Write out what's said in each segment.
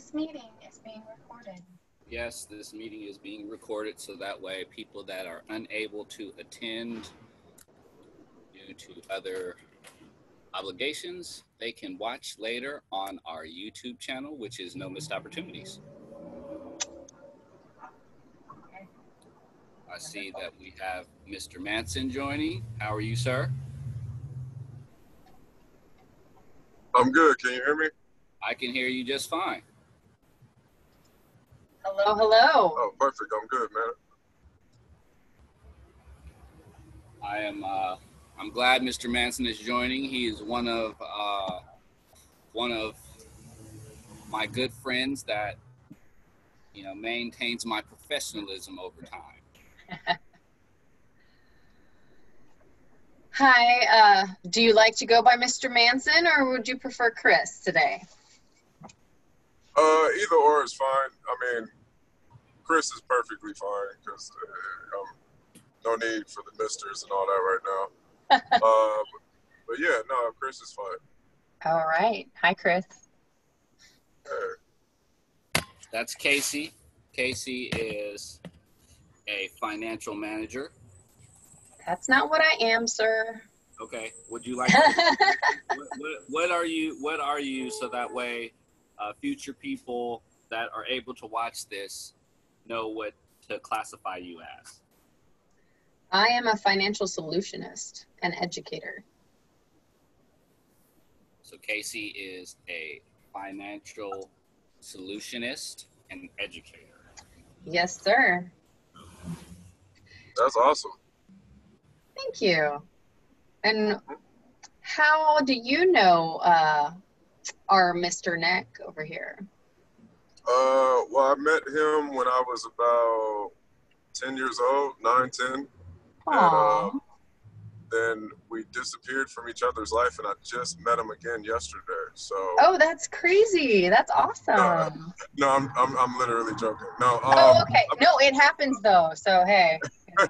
This meeting is being recorded. Yes, this meeting is being recorded so that way people that are unable to attend due to other obligations, they can watch later on our YouTube channel, which is No Missed Opportunities. I see that we have Mr. Manson joining. How are you, sir? I'm good. Can you hear me? I can hear you just fine. Hello, hello. Oh, perfect. I'm good, man. I am. Uh, I'm glad Mr. Manson is joining. He is one of uh, one of my good friends that you know maintains my professionalism over time. Hi, uh, do you like to go by Mr. Manson or would you prefer Chris today? Uh, either or is fine. I mean, Chris is perfectly fine because uh, um, no need for the misters and all that right now. uh, but, but yeah, no, Chris is fine. All right. Hi, Chris. Hey. That's Casey. Casey is a financial manager. That's not what I am, sir. Okay. Would you like? To, what, what, what are you? What are you? So that way, uh, future people that are able to watch this know what to classify you as. I am a financial solutionist and educator. So Casey is a financial solutionist and educator. Yes, sir. That's awesome. Thank you. And how do you know uh, our Mr. Nick over here? Uh, well, I met him when I was about 10 years old, 9, 10. And Aw. uh, then we disappeared from each other's life, and I just met him again yesterday. So, Oh, that's crazy. That's awesome. no, I'm, I'm, I'm literally joking. No, um, oh, okay. No, it happens though. So, hey. no,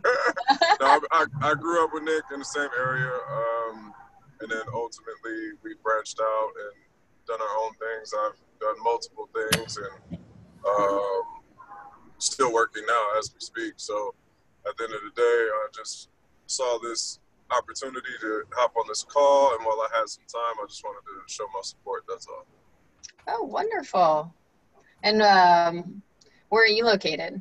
I, I, I grew up with Nick in the same area, um, and then ultimately we branched out and done our own things. I've done multiple things and um, still working now as we speak. So at the end of the day, I just saw this opportunity to hop on this call, and while I had some time, I just wanted to show my support. That's all. Oh, wonderful. And um, where are you located?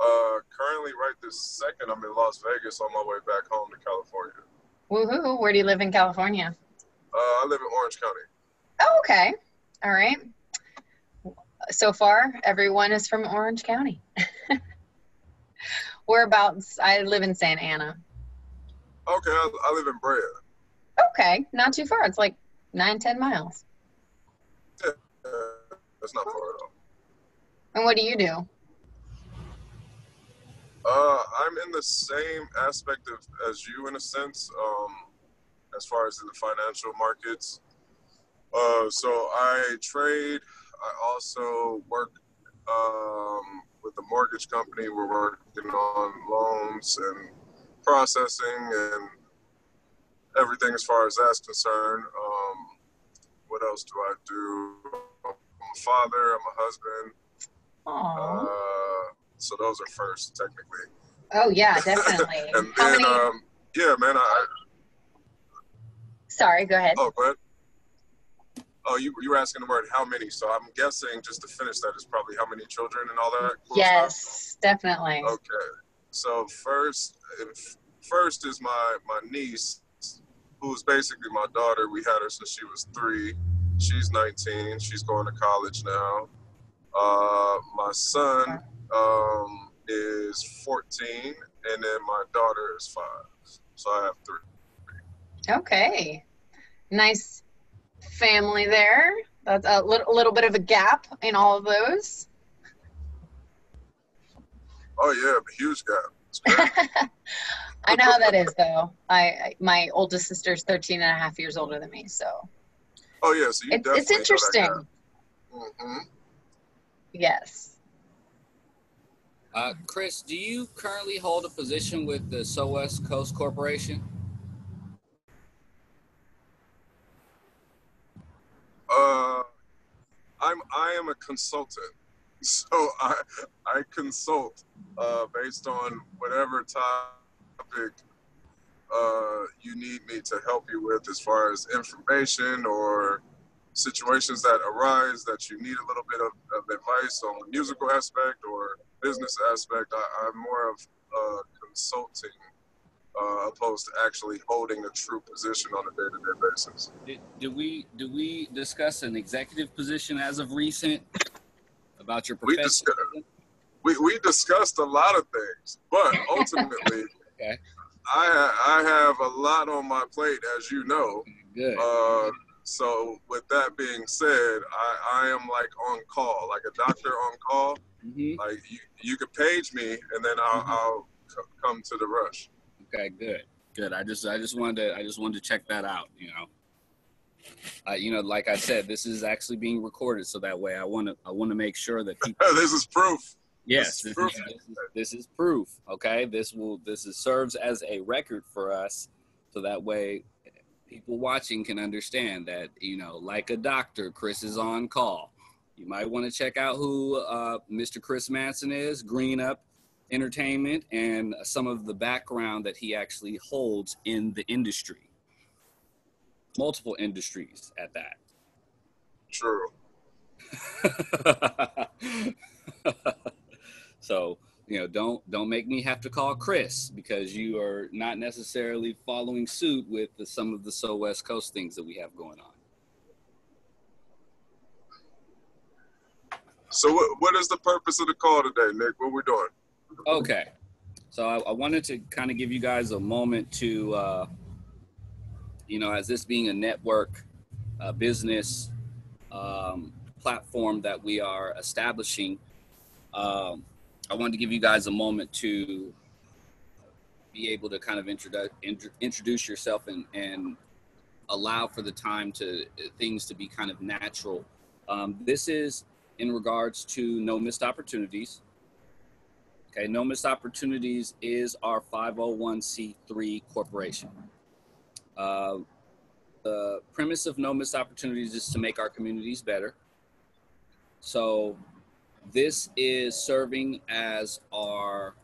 Uh, currently, right this second, I'm in Las Vegas on my way back home to California. Woohoo. Where do you live in California? Uh, I live in Orange County. Oh, okay. All right. So far, everyone is from Orange County. Whereabouts? I live in Santa Ana. Okay, I, I live in Brea. Okay, not too far. It's like nine, ten miles. Yeah, that's not far at all. And what do you do? Uh, I'm in the same aspect of as you in a sense, um, as far as in the financial markets. Uh, so I trade. I also work um, with a mortgage company. We're working on loans and processing and everything as far as that's concerned. Um, what else do I do? I'm a father. I'm a husband. Aww. Uh, so those are first, technically. oh yeah, definitely. and How then, many? um, yeah, man. I, Sorry, go ahead. oh, go ahead. Oh, you you were asking the word how many? So I'm guessing just to finish that is probably how many children and all that. cool stuff? yes, definitely. Okay. So first, if, first is my my niece, who's basically my daughter. We had her since she was three. She's 19. She's going to college now. Uh, my son um, is 14, and then my daughter is five. So I have three. Okay. Nice family there. That's a little, little bit of a gap in all of those. Oh yeah, a huge gap. It's. I know how that is though. I, I my oldest sister's 13 and a half years older than me, so oh yeah, so you it's, definitely it's interesting. hmm Yes. Uh, Chris, do you currently hold a position with the So West Coast Corporation? Uh, I'm I am a consultant, so I I consult uh, based on whatever topic uh, you need me to help you with, as far as information or situations that arise that you need a little bit of, of advice on the musical aspect or business aspect. I, am more of uh, consulting uh, opposed to actually holding a true position on a day-to-day basis. Did, did we do we discuss an executive position as of recent about your profession? We, discuss, we, we discussed a lot of things, but ultimately, okay. I I have a lot on my plate, as you know. Good. Uh, so with that being said, I, I am like on call, like a doctor on call. Mm-hmm. Like you, you could page me, and then I'll, mm-hmm. I'll c- come to the rush. Okay, good, good. I just I just wanted to I just wanted to check that out. You know, uh, you know, like I said, this is actually being recorded, so that way I want to I want to make sure that people. this is proof. Yes, this is, proof. This, is, this is proof. Okay, this will this is, serves as a record for us, so that way people watching can understand that you know, like a doctor, Chris is on call. You might want to check out who uh, Mr. Chris Manson is, Green Up entertainment and some of the background that he actually holds in the industry. Multiple industries at that. True. so, you know, don't don't make me have to call Chris because you are not necessarily following suit with the, some of the so West Coast things that we have going on. So, what, what is the purpose of the call today, Nick? What we doing? Okay. So I, I, wanted to kind of give you guys a moment to, uh, you know, as this being a network uh, business um, platform that we are establishing, um, I wanted to give you guys a moment to be able to kind of introdu- int- introduce yourself and, and allow for the time to things to be kind of natural. Um, this is in regards to no missed opportunities. Okay, No Missed Opportunities is our 501c3 corporation. Uh, the premise of No Missed Opportunities is to make our communities better. So, this is serving as our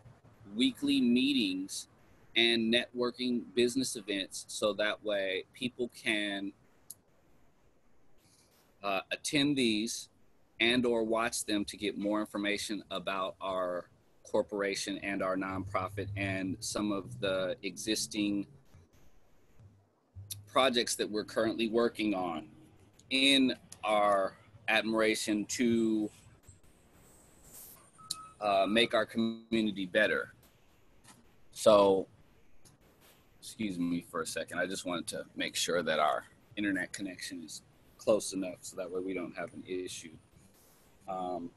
weekly meetings and networking business events so that way people can uh, attend these and or watch them to get more information about our corporation and our nonprofit and some of the existing projects that we're currently working on in our admiration to uh, make our community better. So, excuse me for a second. I just wanted to make sure that our internet connection is close enough so that way we don't have an issue. Um,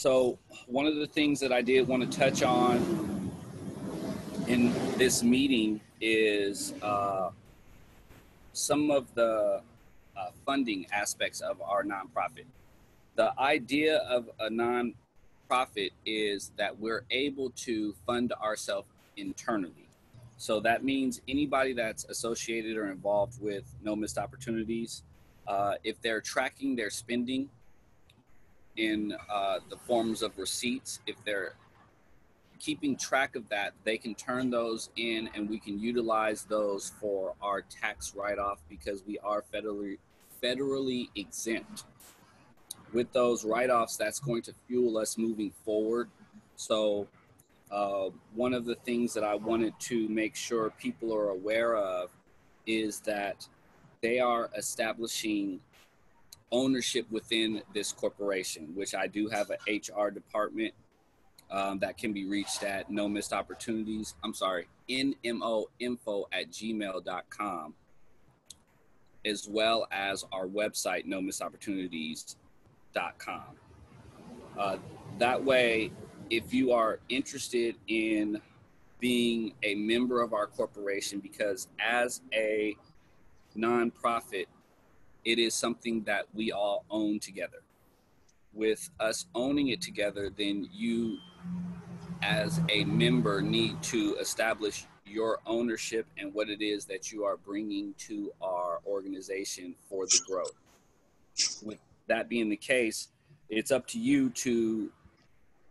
so, one of the things that I did want to touch on in this meeting is uh, some of the uh, funding aspects of our nonprofit. The idea of a nonprofit is that we're able to fund ourselves internally. So that means anybody that's associated or involved with No Missed Opportunities, uh, if they're tracking their spending in uh, the forms of receipts. If they're keeping track of that, they can turn those in and we can utilize those for our tax write off because we are federally federally exempt. With those write offs, that's going to fuel us moving forward. So, uh, one of the things that I wanted to make sure people are aware of is that they are establishing ownership within this corporation, which I do have an HR department um, that can be reached at no missed opportunities. I'm sorry, nmo info at gmail.com, as well as our website, no missed opportunities.com. Uh, that way, if you are interested in being a member of our corporation, because as a nonprofit, it is something that we all own together. With us owning it together, then you, as a member, need to establish your ownership and what it is that you are bringing to our organization for the growth. with that being the case, it's up to you to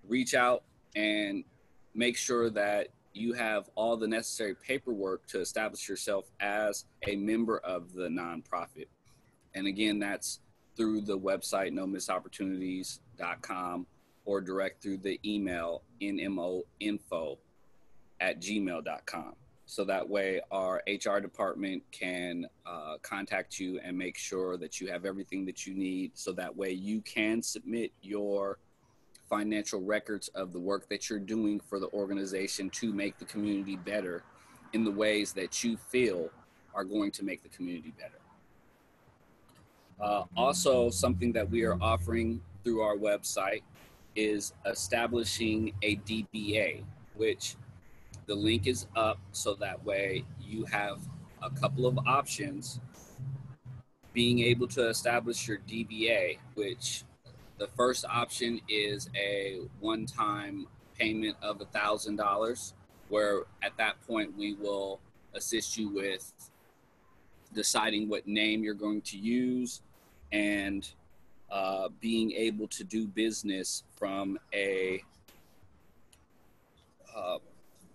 reach out and make sure that you have all the necessary paperwork to establish yourself as a member of the nonprofit. And again, that's through the website nomissopportunities.com or direct through the email nmoinfo at gmail.com. So that way, our HR department can uh, contact you and make sure that you have everything that you need. So that way, you can submit your financial records of the work that you're doing for the organization to make the community better in the ways that you feel are going to make the community better. Uh, also, something that we are offering through our website is establishing a DBA, which the link is up so that way you have a couple of options. Being able to establish your DBA, which the first option is a one time payment of a $1,000, where at that point we will assist you with deciding what name you're going to use and uh, being able to do business from a uh,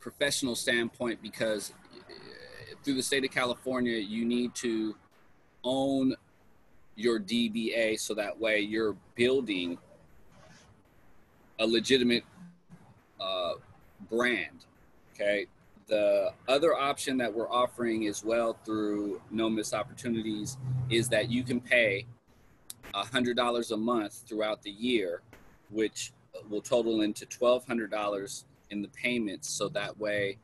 professional standpoint because uh, through the state of California, you need to own your DBA so that way you're building a legitimate uh, brand. Okay. The other option that we're offering as well through No Miss Opportunities is that you can pay $100 a month throughout the year, which will total into $1,200 in the payments. So that way,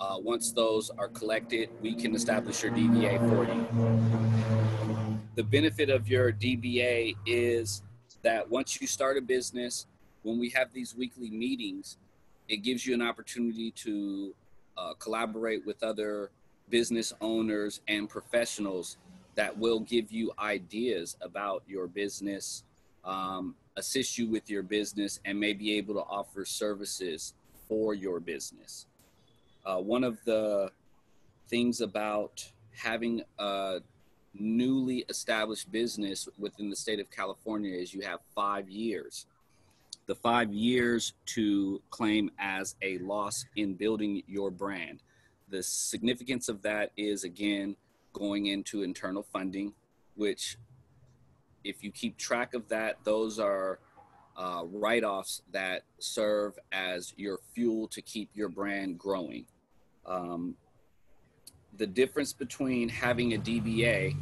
uh, once those are collected, we can establish your DBA for you. The benefit of your DBA is that once you start a business, when we have these weekly meetings, it gives you an opportunity to uh, collaborate with other business owners and professionals that will give you ideas about your business, um, assist you with your business, and may be able to offer services for your business. Uh, one of the things about having a newly established business within the state of California is you have five years. The five years to claim as a loss in building your brand. The significance of that is again going into internal funding, which, if you keep track of that, those are uh, write offs that serve as your fuel to keep your brand growing. Um, the difference between having a DBA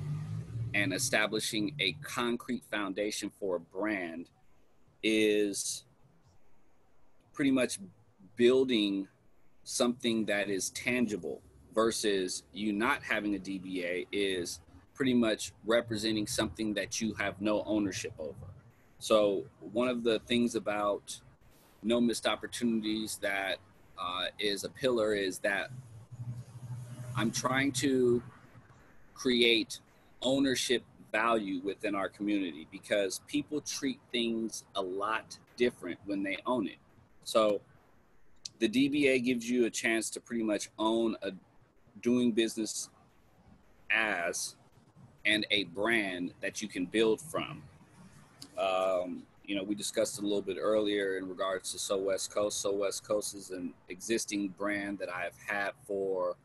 and establishing a concrete foundation for a brand is pretty much building something that is tangible versus you not having a DBA is pretty much representing something that you have no ownership over. So one of the things about no missed opportunities that uh, is a pillar is that I'm trying to create ownership value within our community because people treat things a lot different when they own it. So the DBA gives you a chance to pretty much own a doing business as and a brand that you can build from. Um, you know, we discussed a little bit earlier in regards to So West Coast. So West Coast is an existing brand that I've had for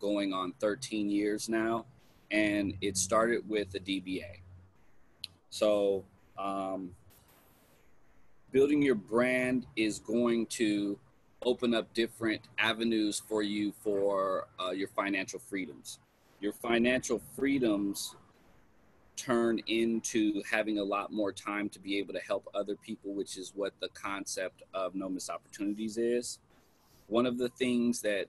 going on 13 years now, and it started with a DBA. So, um, building your brand is going to open up different avenues for you for uh, your financial freedoms. Your financial freedoms turn into having a lot more time to be able to help other people, which is what the concept of No Miss Opportunities is. One of the things that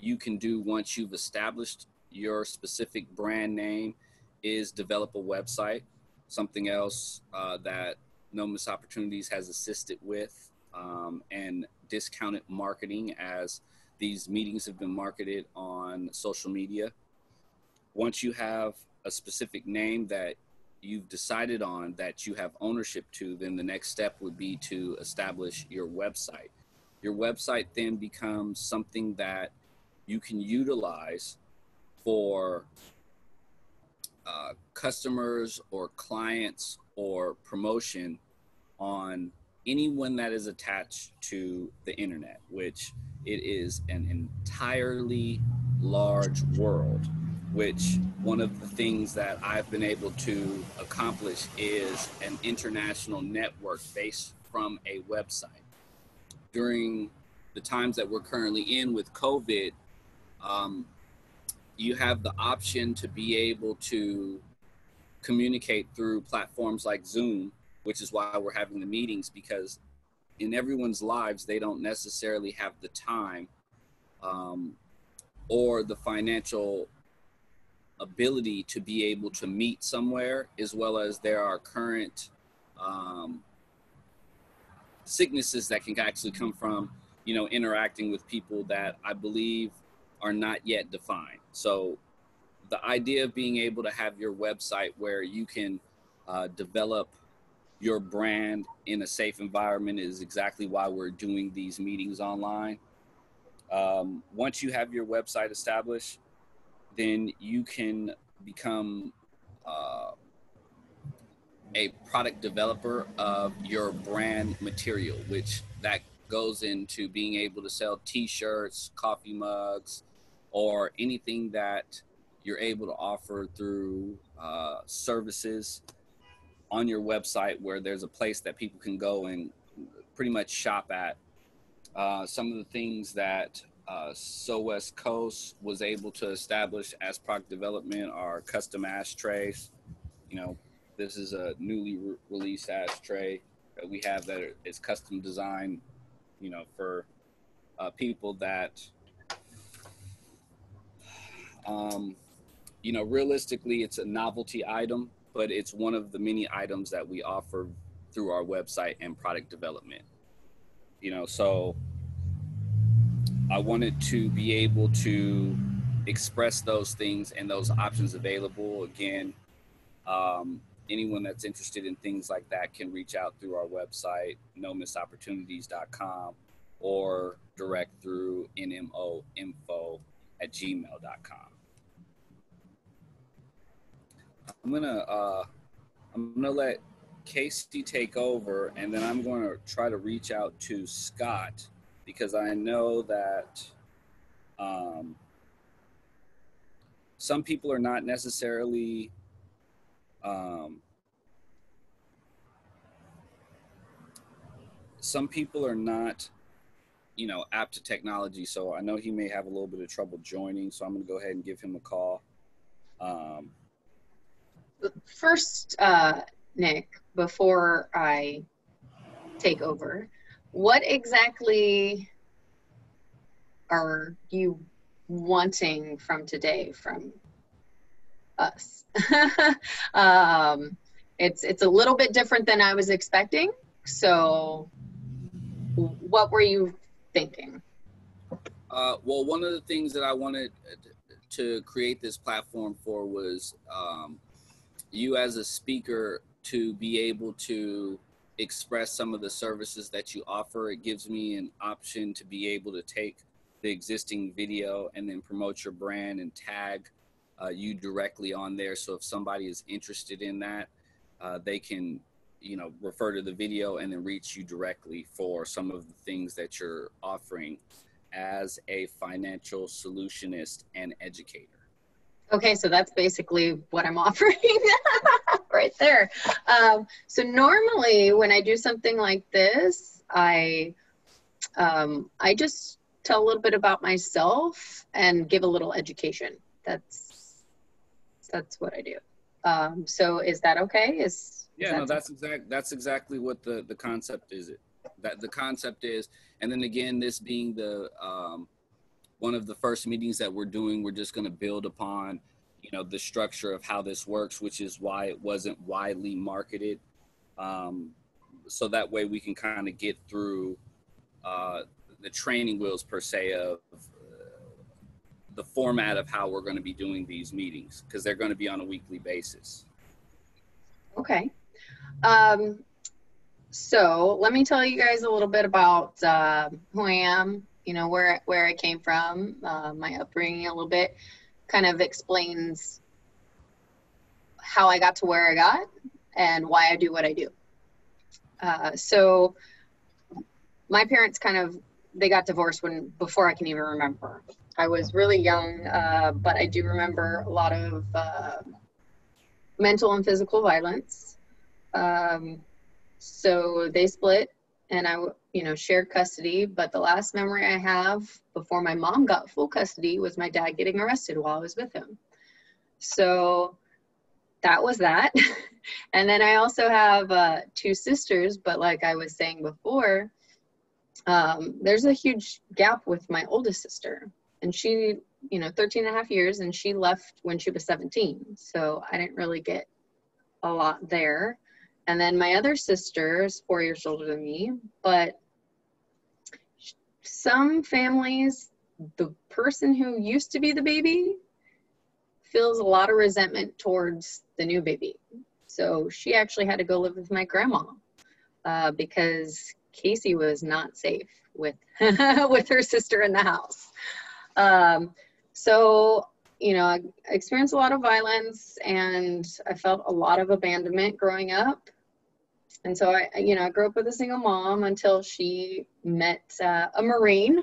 you can do once you've established your specific brand name is develop a website. Something else uh, that No Miss Opportunities has assisted with um, and discounted marketing as these meetings have been marketed on social media. Once you have a specific name that you've decided on that you have ownership to, then the next step would be to establish your website. Your website then becomes something that you can utilize for uh, customers or clients or promotion on anyone that is attached to the internet, which it is an entirely large world. Which one of the things that I've been able to accomplish is an international network based from a website. During the times that we're currently in with COVID, um, you have the option to be able to communicate through platforms like Zoom, which is why we're having the meetings because in everyone's lives, they don't necessarily have the time um, or the financial ability to be able to meet somewhere, as well as there are current um, sicknesses that can actually come from, you know, interacting with people that I believe are not yet defined. So the idea of being able to have your website where you can uh, develop your brand in a safe environment is exactly why we're doing these meetings online. Um, once you have your website established, then you can become uh, a product developer of your brand material, which that goes into being able to sell t-shirts, coffee mugs, or anything that you're able to offer through uh, services on your website where there's a place that people can go and pretty much shop at. Uh, some of the things that uh, So West Coast was able to establish as product development are custom ashtrays. You know, this is a newly re- released ashtray that we have that is custom designed, you know, for uh, people that, um, you know, realistically, it's a novelty item but it's one of the many items that we offer through our website and product development. You know, so I wanted to be able to express those things and those options available. Again, um, anyone that's interested in things like that can reach out through our website, nomissopportunities.com, or direct through nmoinfo at gmail.com. I'm gonna uh, I'm gonna let Casey take over, and then I'm going to try to reach out to Scott because I know that um, some people are not necessarily um, some people are not you know apt to technology so i know he may have a little bit of trouble joining so i'm going to go ahead and give him a call. Um, first, uh, Nick, before I take over, what exactly are you wanting from today from us? um, it's it's a little bit different than I was expecting. So, what were you thinking? Uh, well, one of the things that I wanted to create this platform for was um, you as a speaker to be able to express some of the services that you offer. It gives me an option to be able to take the existing video and then promote your brand and tag uh, you directly on there. So if somebody is interested in that, uh, they can, you know, refer to the video and then reach you directly for some of the things that you're offering as a financial solutionist and educator. Okay, so that's basically what I'm offering right there. Um, so normally when I do something like this, I um, I just tell a little bit about myself and give a little education. That's that's what I do. Um, so is that okay? Is yeah, no, that's exact. That's exactly what the the concept is. It that the concept is, and then again, this being the um, one of the first meetings that we're doing, we're just going to build upon, you know, the structure of how this works, which is why it wasn't widely marketed. Um, so that way we can kind of get through uh, the training wheels per se of uh, the format of how we're going to be doing these meetings because they're going to be on a weekly basis. Okay. Um, so let me tell you guys a little bit about uh, who I am you know where where I came from, uh, my upbringing a little bit, kind of explains how I got to where I got and why I do what I do. Uh, so my parents kind of they got divorced when before I can even remember. I was really young, uh, but I do remember a lot of uh, mental and physical violence. Um, so they split, and I, you know, shared custody. But the last memory I have before my mom got full custody was my dad getting arrested while I was with him. So that was that. and then I also have uh, two sisters, but like I was saying before, um, there's a huge gap with my oldest sister. And she, you know, 13 and a half years, and she left when she was 17. So I didn't really get a lot there. And then my other sister is four years older than me, but some families, the person who used to be the baby feels a lot of resentment towards the new baby. So she actually had to go live with my grandma uh, because Casey was not safe with with her sister in the house. Um, so you know, I experienced a lot of violence and I felt a lot of abandonment growing up. And so I, you know, I grew up with a single mom until she met uh, a Marine.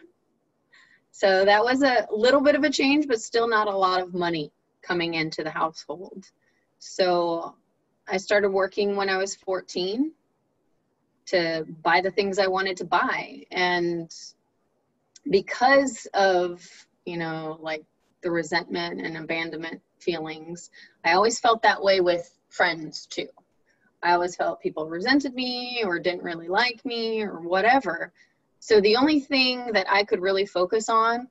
So that was a little bit of a change, but still not a lot of money coming into the household. So I started working when I was 14 to buy the things I wanted to buy. And because of, you know, like the resentment and abandonment feelings, I always felt that way with friends too. I always felt people resented me or didn't really like me or whatever. So the only thing that I could really focus on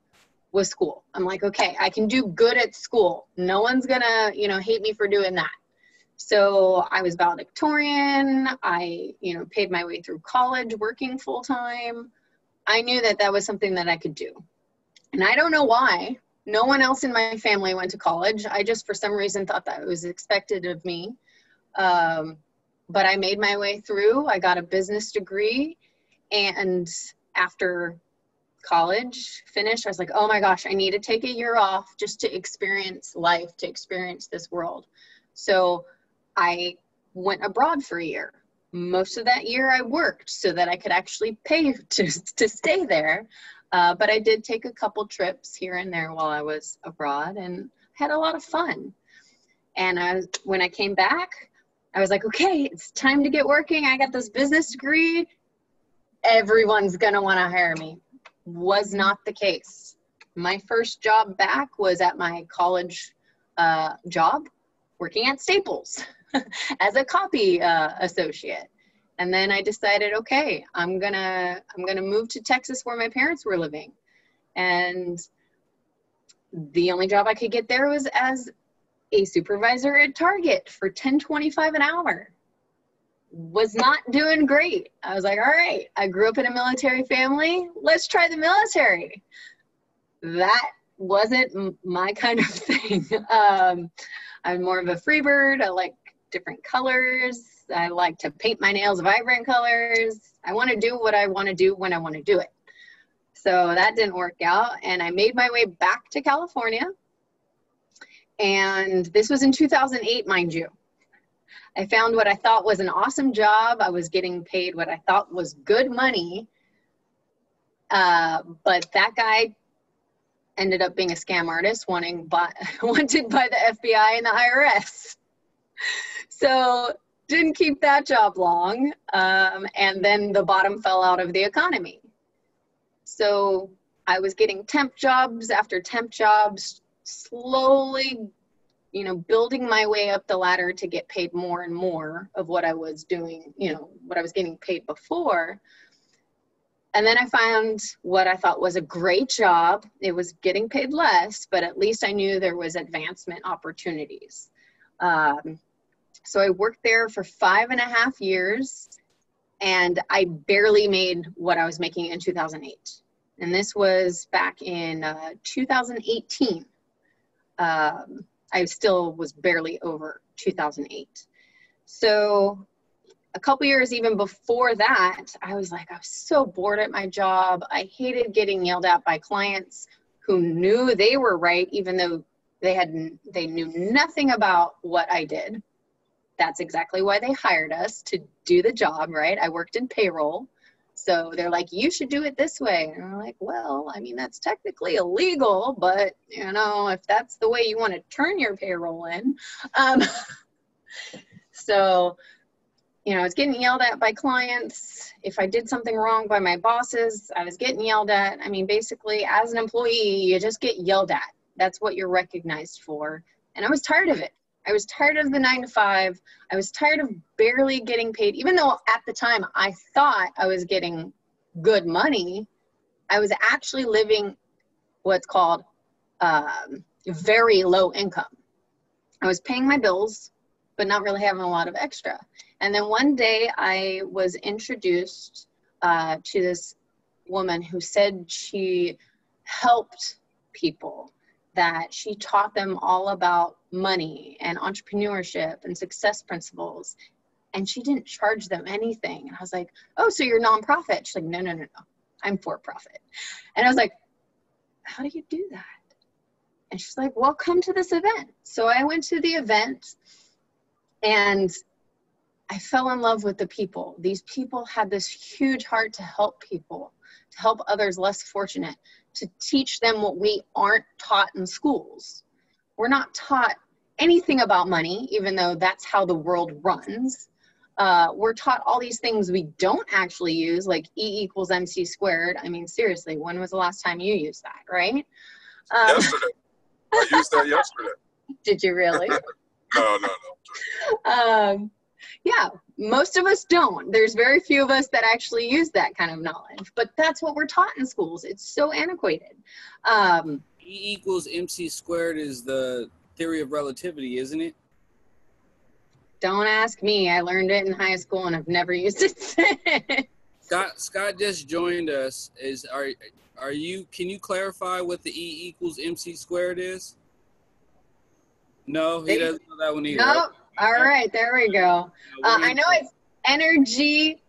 was school. I'm like, okay, I can do good at school. No one's gonna, you know, hate me for doing that. So I was valedictorian. I, you know, paid my way through college, working full time. I knew that that was something that I could do. And I don't know why. No one else in my family went to college. I just, for some reason, thought that was expected of me. Um, but I made my way through. I got a business degree. And after college finished, I was like, oh my gosh, I need to take a year off just to experience life, to experience this world. So I went abroad for a year. Most of that year I worked so that I could actually pay to, to stay there. Uh, but I did take a couple trips here and there while I was abroad and had a lot of fun. And I, when I came back, I was like, okay, it's time to get working. I got this business degree. Everyone's going to want to hire me. Was not the case. My first job back was at my college uh, job working at Staples as a copy uh, associate. And then I decided, okay, I'm gonna I'm gonna move to Texas where my parents were living, and the only job I could get there was as a supervisor at Target for 10.25 an hour. Was not doing great. I was like, all right, I grew up in a military family. Let's try the military. That wasn't my kind of thing. Um, I'm more of a free bird. I like different colors. I like to paint my nails vibrant colors. I want to do what I want to do when I want to do it. So that didn't work out. And I made my way back to California. And this was in 2008, mind you. I found what I thought was an awesome job. I was getting paid what I thought was good money. Uh, but that guy ended up being a scam artist wanting by, wanted by the FBI and the IRS. So didn't keep that job long. Um, and then the bottom fell out of the economy. So I was getting temp jobs after temp jobs, slowly, you know, building my way up the ladder to get paid more and more of what I was doing, you know, what I was getting paid before. And then I found what I thought was a great job. It was getting paid less, but at least I knew there was advancement opportunities. Um, so I worked there for five and a half years, and I barely made what I was making in 2008. And this was back in uh, 2018. Um, I still was barely over 2008. So a couple years even before that, I was like, I was so bored at my job. I hated getting yelled at by clients who knew they were right, even though they had they knew nothing about what I did. that's exactly why they hired us to do the job, right? I worked in payroll. So they're like, you should do it this way. And I'm like, well, I mean, that's technically illegal, but you know, if that's the way you want to turn your payroll in. Um, so, you know, I was getting yelled at by clients. If I did something wrong by my bosses, I was getting yelled at. I mean, basically, as an employee, you just get yelled at. That's what you're recognized for. And I was tired of it. I was tired of the nine to five. I was tired of barely getting paid, even though at the time I thought I was getting good money. I was actually living what's called um, very low income. I was paying my bills, but not really having a lot of extra. And then one day I was introduced uh, to this woman who said she helped people that she taught them all about money and entrepreneurship and success principles and she didn't charge them anything. And i was like oh so you're nonprofit? She's like no no no no. I'm for profit. And i was like how do you do that? And she's like well come to this event. So i went to the event and i fell in love with the people. These people had this huge heart to help people to help others less fortunate to teach them what we aren't taught in schools. We're not taught anything about money, even though that's how the world runs. Uh, we're taught all these things we don't actually use, like E equals MC squared. I mean, seriously, when was the last time you used that, right? Um, yesterday. I used that yesterday. Did you really? no, no, no. Um, yeah, most of us don't. There's very few of us that actually use that kind of knowledge, but that's what we're taught in schools. It's so antiquated. Um, e equals mc squared is the theory of relativity, isn't it? Don't ask me. I learned it in high school and I've never used it since. Scott Scott just joined us. Is are are you? Can you clarify what the E equals mc squared is? No, he doesn't know that one either. Nope. All right, there we go. Uh, I know it's energy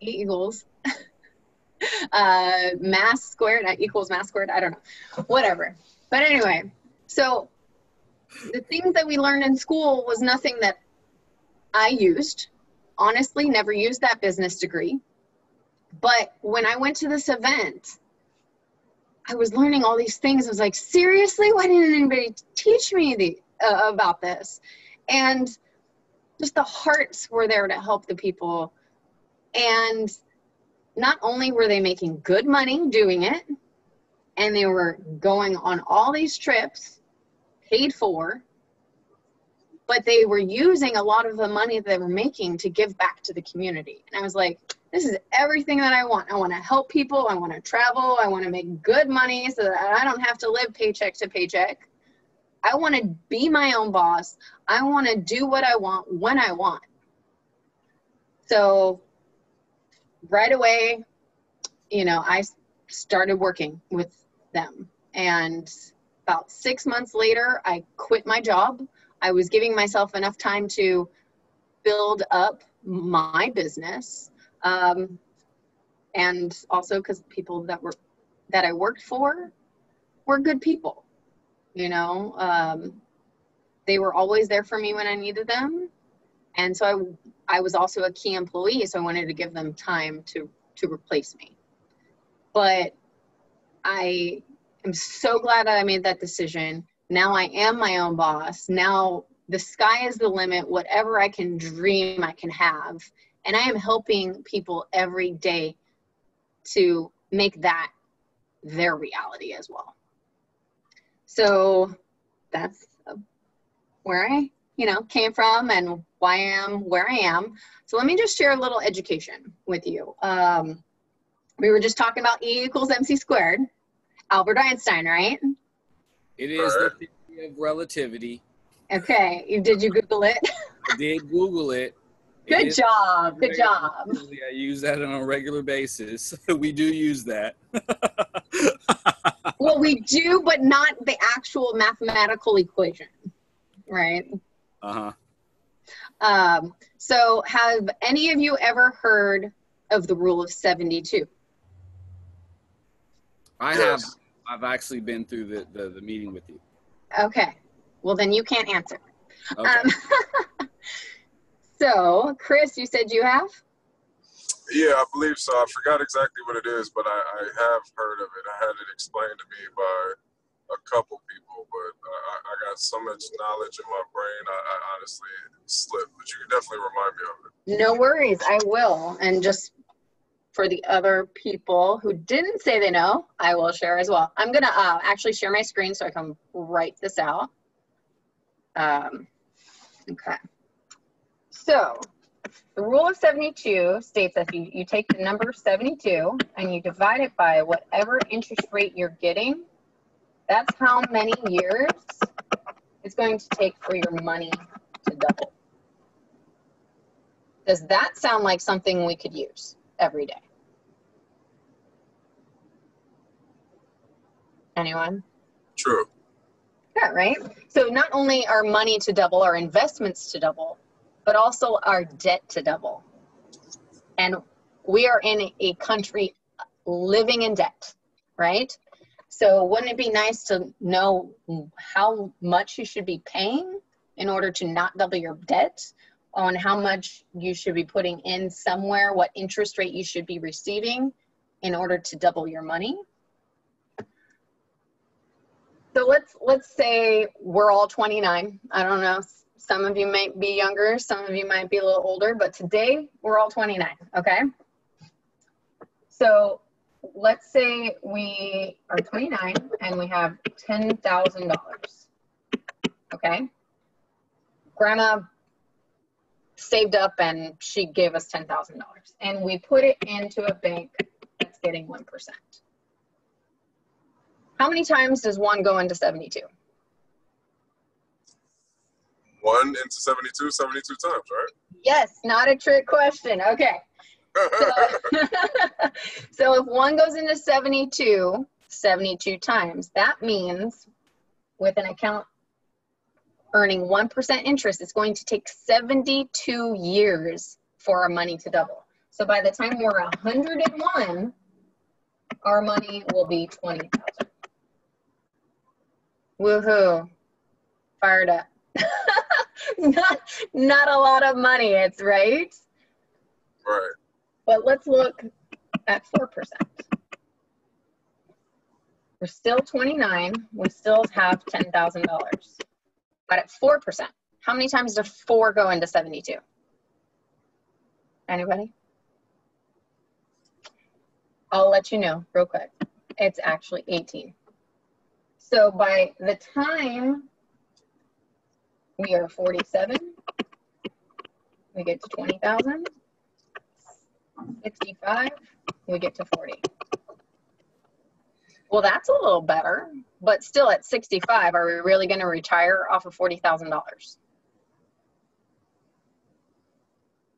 equals uh, mass squared equals mass squared. I don't know, whatever. But anyway, so the things that we learned in school was nothing that I used. Honestly, never used that business degree. But when I went to this event, I was learning all these things. I was like, seriously, why didn't anybody teach me the, uh, about this? And just the hearts were there to help the people. And not only were they making good money doing it and they were going on all these trips paid for but they were using a lot of the money that they were making to give back to the community. And i was like this is everything that i want. I want to help people. I want to travel. I want to make good money so that i don't have to live paycheck to paycheck I want to be my own boss. I want to do what I want when I want. So right away, you know, I started working with them. And about six months later, I quit my job. I was giving myself enough time to build up my business. Um, and also because people that were that I worked for were good people you know um, they were always there for me when i needed them. And so I, I was also a key employee so i wanted to give them time to to replace me. But i am so glad that i made that decision. Now i am my own boss. Now the sky is the limit. Whatever i can dream i can have. And i am helping people every day to make that their reality as well so that's where I, you know, came from and why I am where I am. So let me just share a little education with you. Um, we were just talking about E equals MC squared. Albert Einstein, right? It is the theory of relativity. Okay. Did you Google it? I did Google it. Good it job. Good job. I use that on a regular basis. we do use that. well, we do, but not the actual mathematical equation, right? Uh huh. Um, so, have any of you ever heard of the rule of 72? I have. I've actually been through the, the, the meeting with you. Okay. Well, then you can't answer. Okay. Um, So, Chris, you said you have? Yeah, I believe so. I forgot exactly what it is, but I, I have heard of it. I had it explained to me by a couple people, but I, I got so much knowledge in my brain, I, I honestly slipped. But you can definitely remind me of it. No worries, I will. And just for the other people who didn't say they know, I will share as well. I'm gonna uh, actually share my screen so I can write this out. Um, okay. So the rule of 72 states that you, you take the number 72 and you divide it by whatever interest rate you're getting. That's how many years it's going to take for your money to double. Does that sound like something we could use every day? Anyone? True. Yeah, right? So not only our money to double, our investments to double, but also our debt to double. And we are in a country living in debt, right? So wouldn't it be nice to know how much you should be paying in order to not double your debt? On how much you should be putting in somewhere, what interest rate you should be receiving in order to double your money? So let's let's say we're all 29. I don't know. Some of you might be younger, some of you might be a little older, but today we're all 29, okay? So let's say we are 29 and we have $10,000, okay? Grandma saved up and she gave us $10,000 and we put it into a bank that's getting 1%. How many times does one go into 72? One into 72, 72 times, right? Yes, not a trick question. Okay. So, so if one goes into 72, 72 times, that means with an account earning 1% interest, it's going to take 72 years for our money to double. So by the time we're 101, our money will be 20,000. Woohoo. Fired up. not, not a lot of money, it's right? right. But let's look at 4%. We're still 29, we still have $10,000. But at 4%, how many times does 4 go into 72? Anybody? I'll let you know real quick. It's actually 18. So by the time we are 47, we get to 20,000. 65, we get to 40. Well, that's a little better, but still at 65, are we really going to retire off of $40,000?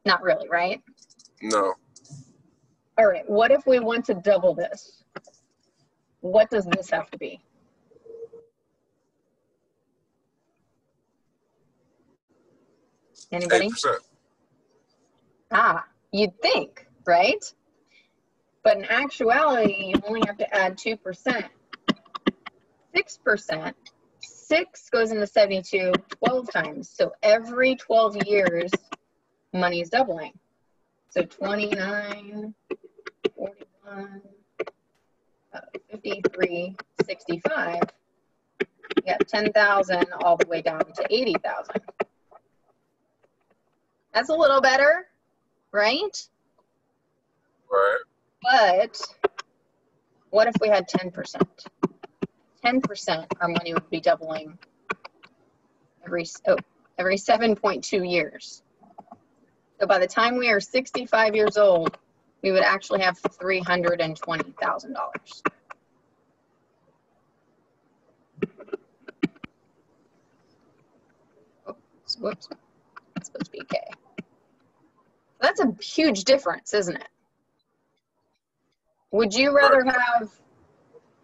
Not really, right? No. All right, what if we want to double this? What does this have to be? Anybody? 8%. Ah, you'd think, right? But in actuality, you only have to add 2%. 6%, 6 goes into 72 12 times. So every 12 years, money is doubling. So 29, 41, uh, 53, 65. You got 10,000 all the way down to 80,000. That's a little better, right? Right. But what if we had 10%? 10%, our money would be doubling every, oh, every 7.2 years. So by the time we are 65 years old, we would actually have $320,000. Oops, whoops, that's supposed to be K. That's a huge difference, isn't it? Would you rather have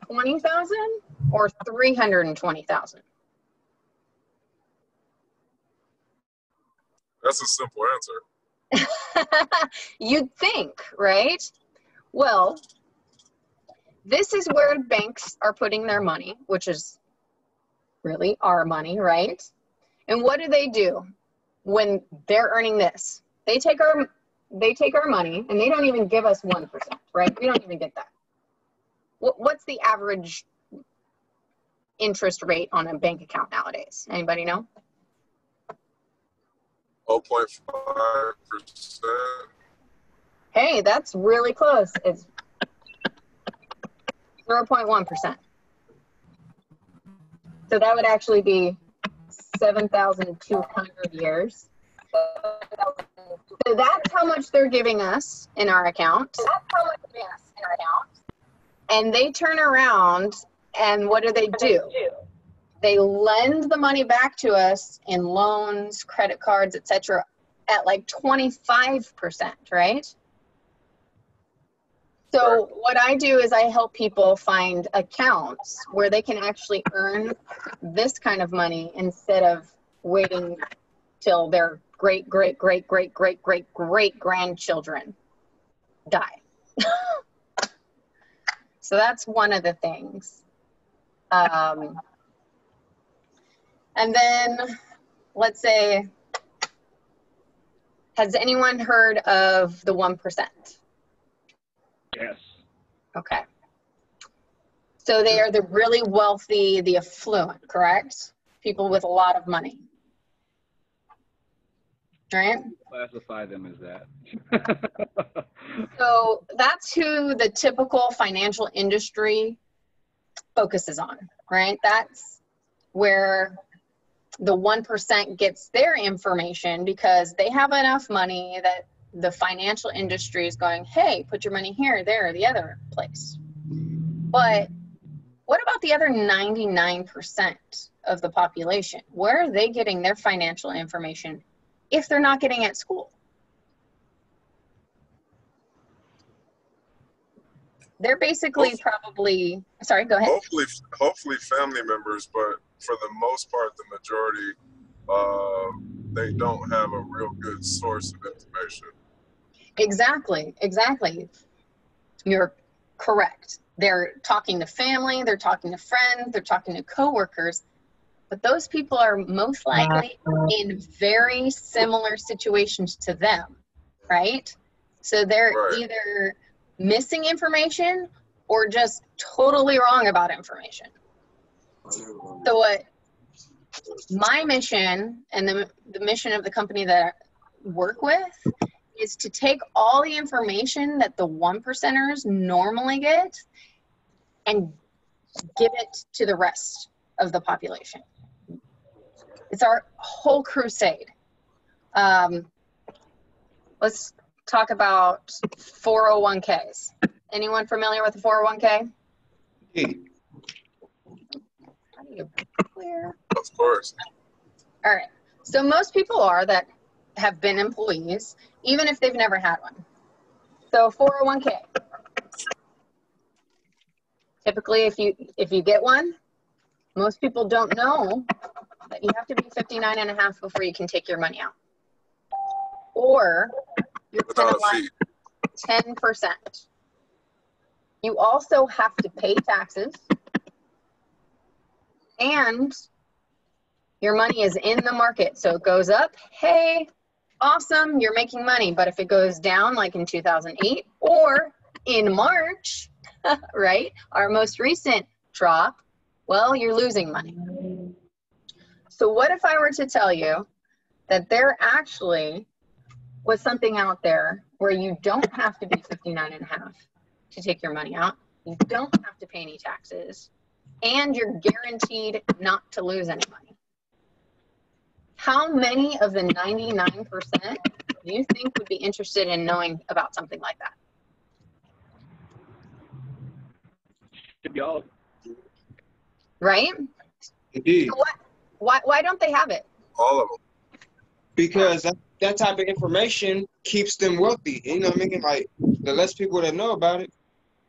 20,000 or 320,000? That's a simple answer. You'd think, right? Well, this is where banks are putting their money, which is really our money, right? And what do they do when they're earning this? they take our they take our money and they don't even give us 1%, right? We don't even get that. What, what's the average interest rate on a bank account nowadays? Anybody know? 0.5%. Hey, that's really close. It's 0.1%. So that would actually be 7,200 years. So that's how much they're giving us in our account. That's how much they're giving us in our account. And they turn around and what do they do? They lend the money back to us in loans, credit cards, etc. at like 25%, right? So what I do is I help people find accounts where they can actually earn this kind of money instead of waiting till their great great great great great great great grandchildren die. so that's one of the things. Um, and then let's say, has anyone heard of the 1%? Yes. Okay. So they are the really wealthy, the affluent, correct? People with a lot of money. Right? Classify them as that. So that's who the typical financial industry focuses on, right? That's where the 1% gets their information because they have enough money that the financial industry is going, hey, put your money here, there, the other place. But what about the other 99% of the population? Where are they getting their financial information if they're not getting it at school? They're basically Most- probably, sorry, go ahead. Hopefully, hopefully family members, but for the most part, the majority, uh, they don't have a real good source of information. Exactly, exactly. You're correct. They're talking to family, they're talking to friends, they're talking to coworkers, but those people are most likely in very similar situations to them, right? So they're Right. either missing information or just totally wrong about information. So what my mission and the, the mission of the company that I work with is to take all the information that the one percenters normally get and give it to the rest of the population. It's our whole crusade. Um, let's talk about 401ks. Anyone familiar with the 401k? How do you clear? Of course. All right. So most people are that have been employees, even if they've never had one. So 401k. Typically, if you if you get one, most people don't know that you have to be 59 and a half before you can take your money out. Or you're Without a penalized 10%. You also have to pay taxes. And your money is in the market. So it goes up, hey, awesome, you're making money. But if it goes down, like in 2008 or in March, right, our most recent drop, well, you're losing money. So, what if I were to tell you that there actually was something out there where you don't have to be 59 and a half to take your money out, you don't have to pay any taxes, and you're guaranteed not to lose any money? How many of the 99% do you think would be interested in knowing about something like that? Should be all. Right? Indeed. So what, why, why don't they have it? All of them. Because that, that type of information keeps them wealthy. You know what I mean? Like, the less people that know about it,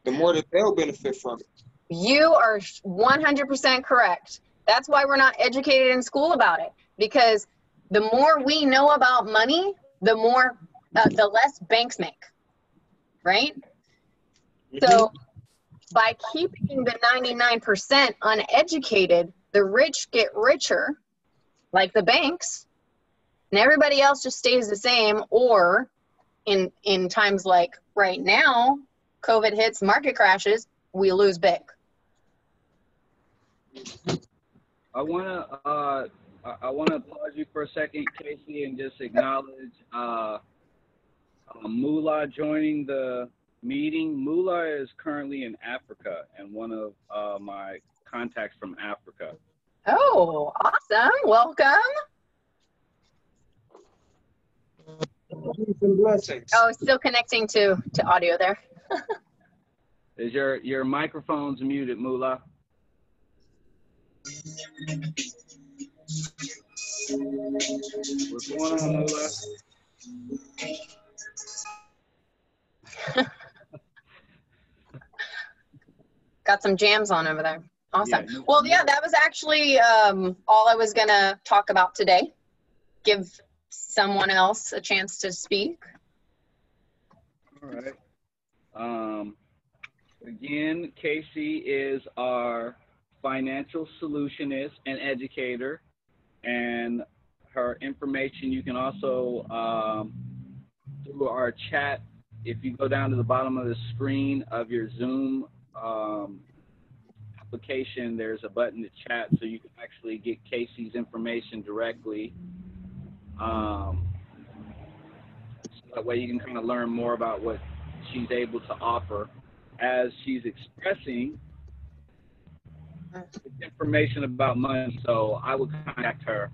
the more that they'll benefit from it. You are 100% correct. That's why we're not educated in school about it. Because the more we know about money, the more, uh, the less banks make. Right? So by keeping the 99% uneducated, the rich get richer, like the banks, and everybody else just stays the same or in in times like right now covid hits market crashes we lose big I want to uh, I- I want to pause you for a second, Casey, and just acknowledge uh, uh, Mula joining the meeting. Mula is currently in Africa and one of uh, my contacts from Africa. oh awesome welcome Peace blessings. oh still connecting to to audio there Is your your microphone's muted, Mula? What's going on, Mula? got some jams on over there awesome Yeah. well yeah that was actually um, all i was gonna talk about today give someone else a chance to speak All right. Um, again, Casey is our financial solutionist and educator, and her information you can also um, through our chat. If you go down to the bottom of the screen of your Zoom um, application, there's a button to chat, so you can actually get Casey's information directly. Um, so that way you can kind of learn more about what she's able to offer as she's expressing information about money. So I would contact her.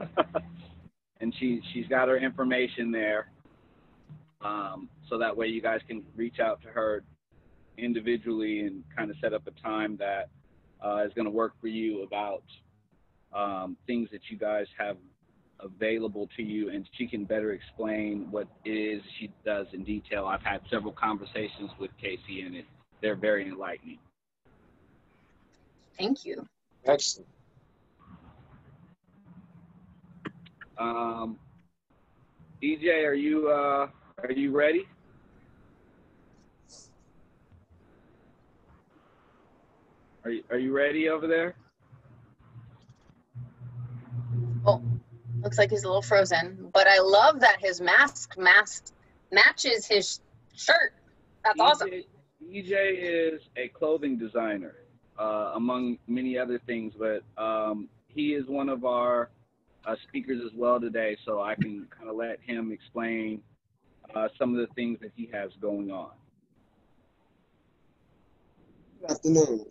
and she she's got her information there. Um, so that way you guys can reach out to her individually and kind of set up a time that uh, is going to work for you about um, things that you guys have available to you and she can better explain what it is she does in detail. I've had several conversations with Casey and it, they're very enlightening. Thank you Excellent. Um, DJ, are you uh, are you ready? Are you, are you ready over there? Well, looks like he's a little frozen but i love that his mask mask matches his shirt that's awesome EJ, EJ is a clothing designer, uh, among many other things, but um, he is one of our uh, speakers as well today, so I can kind of let him explain uh, some of the things that he has going on. Good afternoon.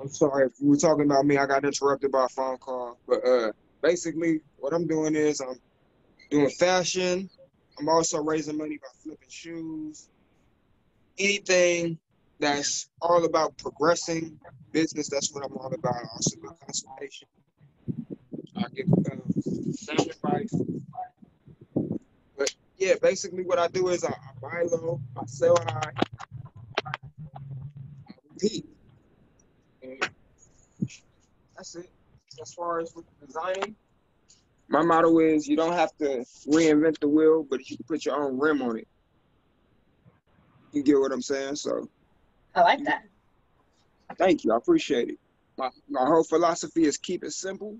I'm sorry if you were talking about me. I got interrupted by a phone call. But uh, basically, what I'm doing is I'm doing fashion. I'm also raising money by flipping shoes. Anything that's all about progressing business, that's what I'm all about. I also do consultation. I give uh, advice. But yeah, basically what I do is I, I buy low, I sell high, I repeat. And that's it. As far as with designing, my motto is you don't have to reinvent the wheel, but you can put your own rim on it. You get what I'm saying? So i like that thank you. I appreciate it. My my whole philosophy is keep it simple.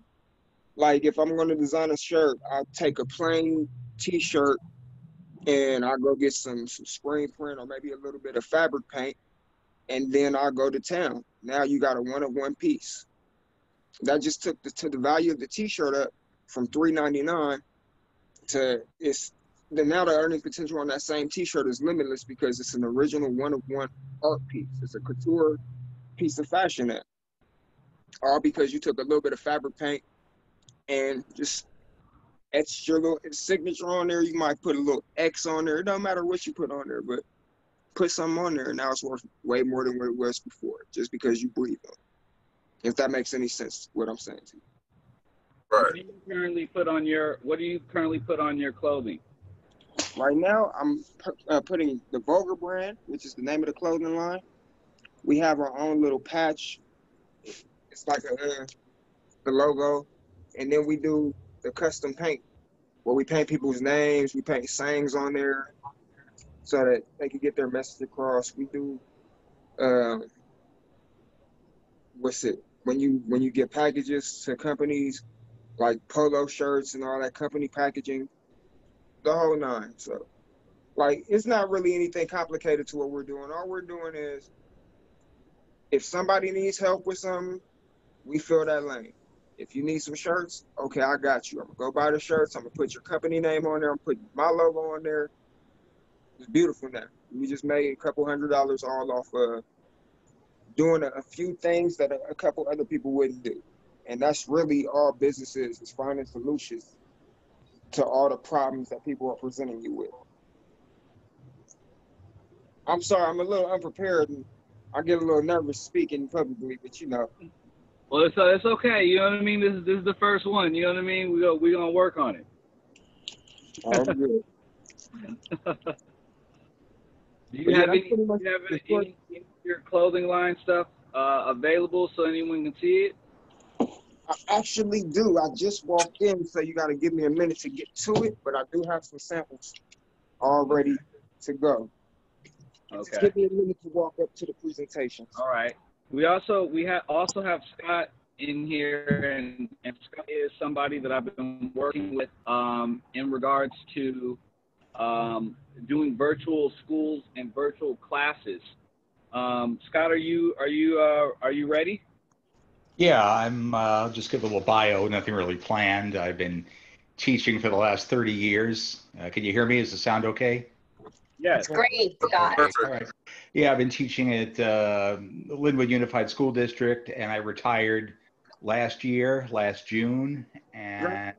Like if I'm gonna design a shirt, I'll take a plain t-shirt and I'll go get some, some screen print or maybe a little bit of fabric paint and then I'll go to town. Now you got a one of one piece. That just took the to the value of the t-shirt up from three ninety nine to it's the now the earning potential on that same t-shirt is limitless because it's an original one of one art piece. It's a couture piece of fashion that all because you took a little bit of fabric paint and just etched your little signature on there. You might put a little X on there. It don't matter what you put on there, but put something on there and now it's worth way more than what it was before just because you breathe on it. If that makes any sense, what I'm saying to you. What Right. do you currently put on your What do you currently put on your clothing? Right now, I'm uh, putting the Vulgar brand, which is the name of the clothing line. We have our own little patch. It's like a, uh, the logo, and then we do the custom paint, where we paint people's names. We paint sayings on there, so that they can get their message across. We do, uh, what's it? When you when you get packages to companies, like polo shirts and all that company packaging, the whole nine. So, like, it's not really anything complicated to what we're doing. All we're doing is, if somebody needs help with something, we fill that lane. If you need some shirts, okay, I got you. I'm gonna go buy the shirts. I'm gonna put your company name on there. I'm putting my logo on there. It's beautiful now. We just made a couple hundred dollars all off of doing a, a few things that a, a couple other people wouldn't do. And that's really all business is, is finding solutions to all the problems that people are presenting you with. I'm sorry, I'm a little unprepared and I get a little nervous speaking publicly, but you know. Well, it's, uh, it's okay. You know what I mean? This is this is the first one. You know what I mean? We go we gonna work on it. all good. Do you yeah, have any, you have any, any, any your clothing line stuff uh, available so anyone can see it? I actually do. I just walked in, so you got to give me a minute to get to it, but I do have some samples all ready to go. Just Okay. give me a minute to walk up to the presentation. All right. We also we have also have Scott in here, and, and Scott is somebody that I've been working with um, in regards to um, doing virtual schools and virtual classes. Um, Scott, are you are you uh, are you ready? Yeah, I'm uh, I'll just give a little bio, nothing really planned. I've been teaching for the last 30 years. Uh, can you hear me? Is the sound okay? Yes. It's great, Scott. Perfect. All right. Yeah, I've been teaching at uh, Lynwood Unified School District, and I retired last year, last June, and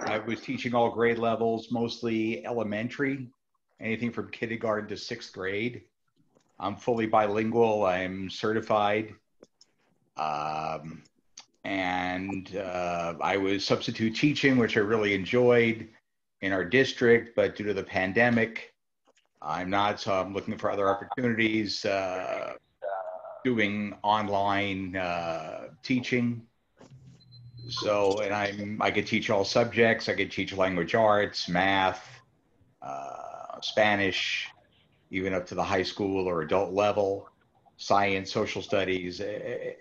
I was teaching all grade levels, mostly elementary, anything from kindergarten to sixth grade. I'm fully bilingual. I'm certified. Um, and uh, I was substitute teaching, which I really enjoyed in our district, but due to the pandemic, I'm not, so I'm looking for other opportunities, uh, doing online uh, teaching. So, and I'm, I could teach all subjects. I could teach language arts, math, uh, Spanish, even up to the high school or adult level, science, social studies,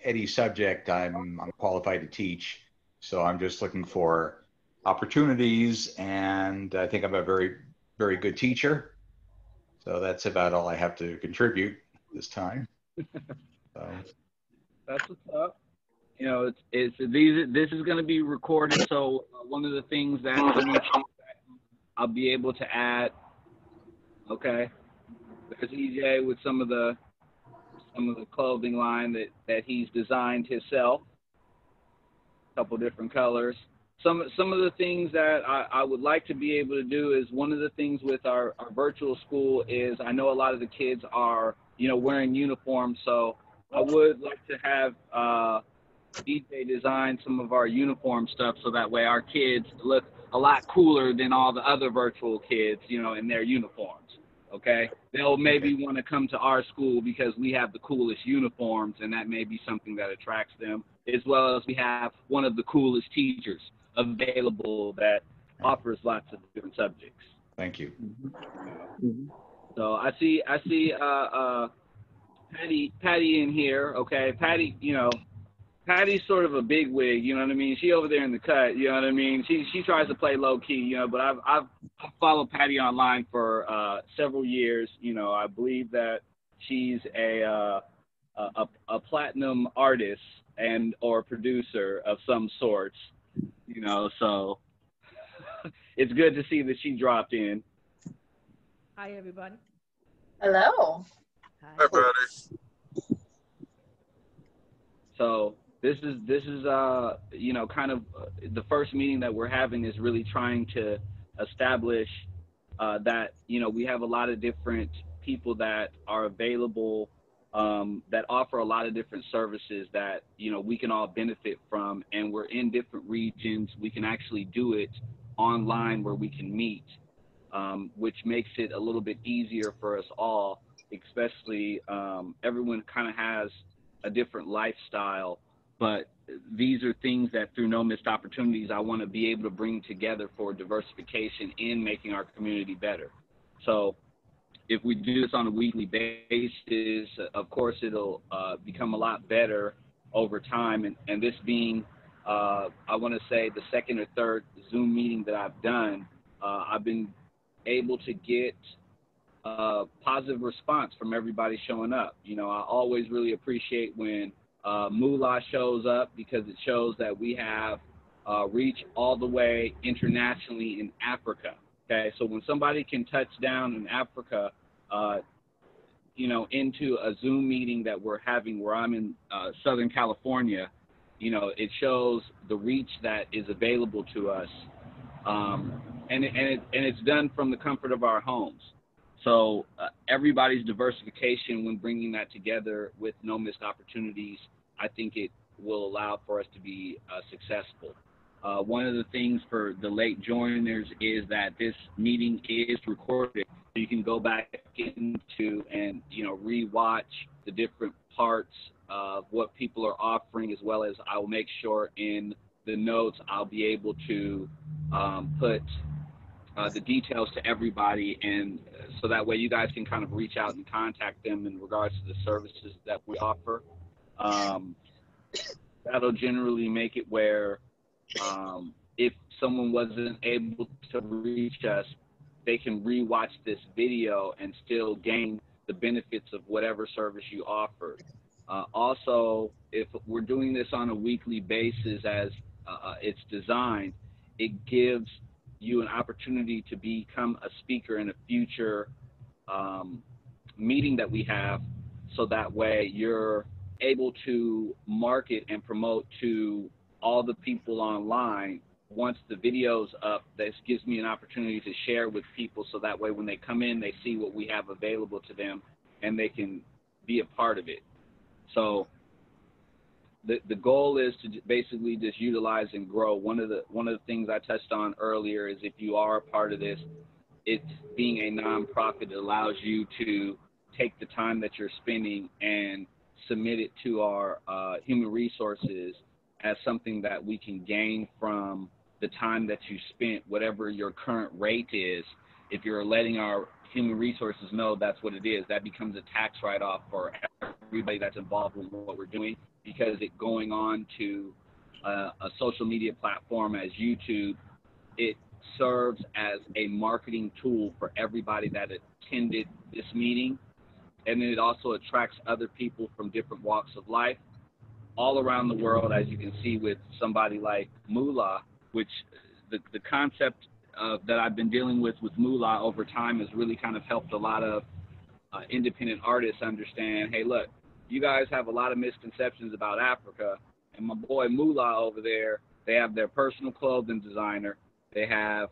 any subject I'm, I'm qualified to teach. So I'm just looking for opportunities, and I think I'm a very, very good teacher. So that's about all I have to contribute this time. So, That's what's up. You know, it's it's these. This is going to be recorded, so uh, one of the things that I'll be able to add. Okay, there's EJ with some of the some of the clothing line that that he's designed himself. A couple different colors. Some some of the things that I, I would like to be able to do is one of the things with our, our virtual school is I know a lot of the kids are you know wearing uniforms, so I would like to have uh, DJ design some of our uniform stuff so that way our kids look a lot cooler than all the other virtual kids, you know, in their uniforms. Okay, they'll maybe want to come to our school because we have the coolest uniforms, and that may be something that attracts them. As well as we have one of the coolest teachers available that offers lots of different subjects. thank you. So I see, I see, uh, uh, Patty, Patty in here. Okay, Patty, you know, Patty's sort of a big wig. You know what I mean? She over there in the cut. You know what I mean? She she tries to play low key. You know, but I've I've followed Patty online for uh, several years. You know, I believe that she's a uh, a, a a platinum artist and or producer of some sorts. You know, so it's good to see that she dropped in. Hi, everybody. Hello. Hi, Hi Patty. So this is this is uh you know kind of uh, the first meeting that we're having is really trying to establish uh, that you know we have a lot of different people that are available um, that offer a lot of different services that you know we can all benefit from and we're in different regions. We can actually do it online where we can meet um, which makes it a little bit easier for us all especially um, everyone kind of has a different lifestyle, but these are things that through no missed opportunities, I want to be able to bring together for diversification in making our community better. So if we do this on a weekly basis, of course, it'll uh, become a lot better over time. And, and this being uh, I want to say the second or third Zoom meeting that I've done, uh, I've been able to get a positive response from everybody showing up. You know, I always really appreciate when uh, Moolah shows up because it shows that we have uh, reach all the way internationally in Africa. Okay, so when somebody can touch down in Africa, uh, you know, into a Zoom meeting that we're having where I'm in uh, Southern California, you know, it shows the reach that is available to us, um, and and it, and it's done from the comfort of our homes. So uh, everybody's diversification when bringing that together with no missed opportunities, I think it will allow for us to be uh, successful. Uh, one of the things for the late joiners is that this meeting is recorded. So you can go back into and you know rewatch the different parts of what people are offering, as well as I will make sure in the notes I'll be able to um, put uh, the details to everybody, and so that way you guys can kind of reach out and contact them in regards to the services that we offer. Um, that'll generally make it where um, if someone wasn't able to reach us, they can rewatch this video and still gain the benefits of whatever service you offered. Uh, also, if we're doing this on a weekly basis as uh, it's designed, it gives you an opportunity to become a speaker in a future um, meeting that we have so that way you're able to market and promote to all the people online once the video's up this gives me an opportunity to share with people so that way when they come in they see what we have available to them and they can be a part of it. So the, the goal is to basically just utilize and grow. One of the one of the things i touched on earlier is if you are a part of this it's being a nonprofit that allows you to take the time that you're spending and submit it to our uh, human resources as something that we can gain from the time that you spent, whatever your current rate is. If you're letting our human resources know that's what it is, that becomes a tax write off for everybody that's involved with what we're doing because it going on to uh, a social media platform as YouTube, it serves as a marketing tool for everybody that attended this meeting. And then it also attracts other people from different walks of life all around the world, as you can see with somebody like Moolah, which the, the concept uh, that I've been dealing with with Moolah over time has really kind of helped a lot of uh, independent artists understand, hey, look, you guys have a lot of misconceptions about Africa, and my boy Moolah over there, they have their personal clothing designer, they have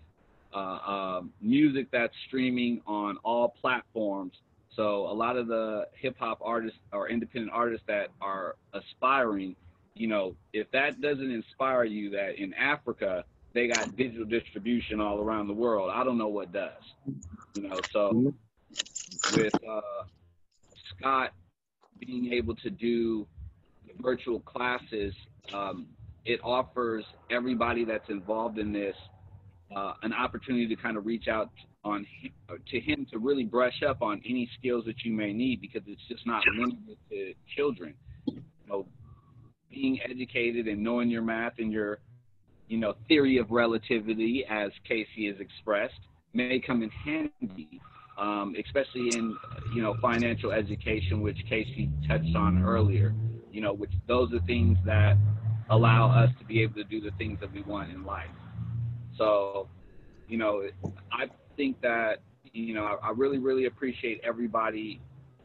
uh, uh music that's streaming on all platforms, so a lot of the hip hop artists or independent artists that are aspiring, you know, if that doesn't inspire you that in Africa they got digital distribution all around the world, I don't know what does. You know, so with uh, Scott being able to do virtual classes, um, it offers everybody that's involved in this uh, an opportunity to kind of reach out on to him to really brush up on any skills that you may need because it's just not limited to children. You know, being educated and knowing your math and your, you know, theory of relativity, as Casey has expressed, may come in handy, um, especially in, you know, financial education, which Casey touched on earlier. You know, which those are things that allow us to be able to do the things that we want in life. So, you know, I think that you know I, really really appreciate everybody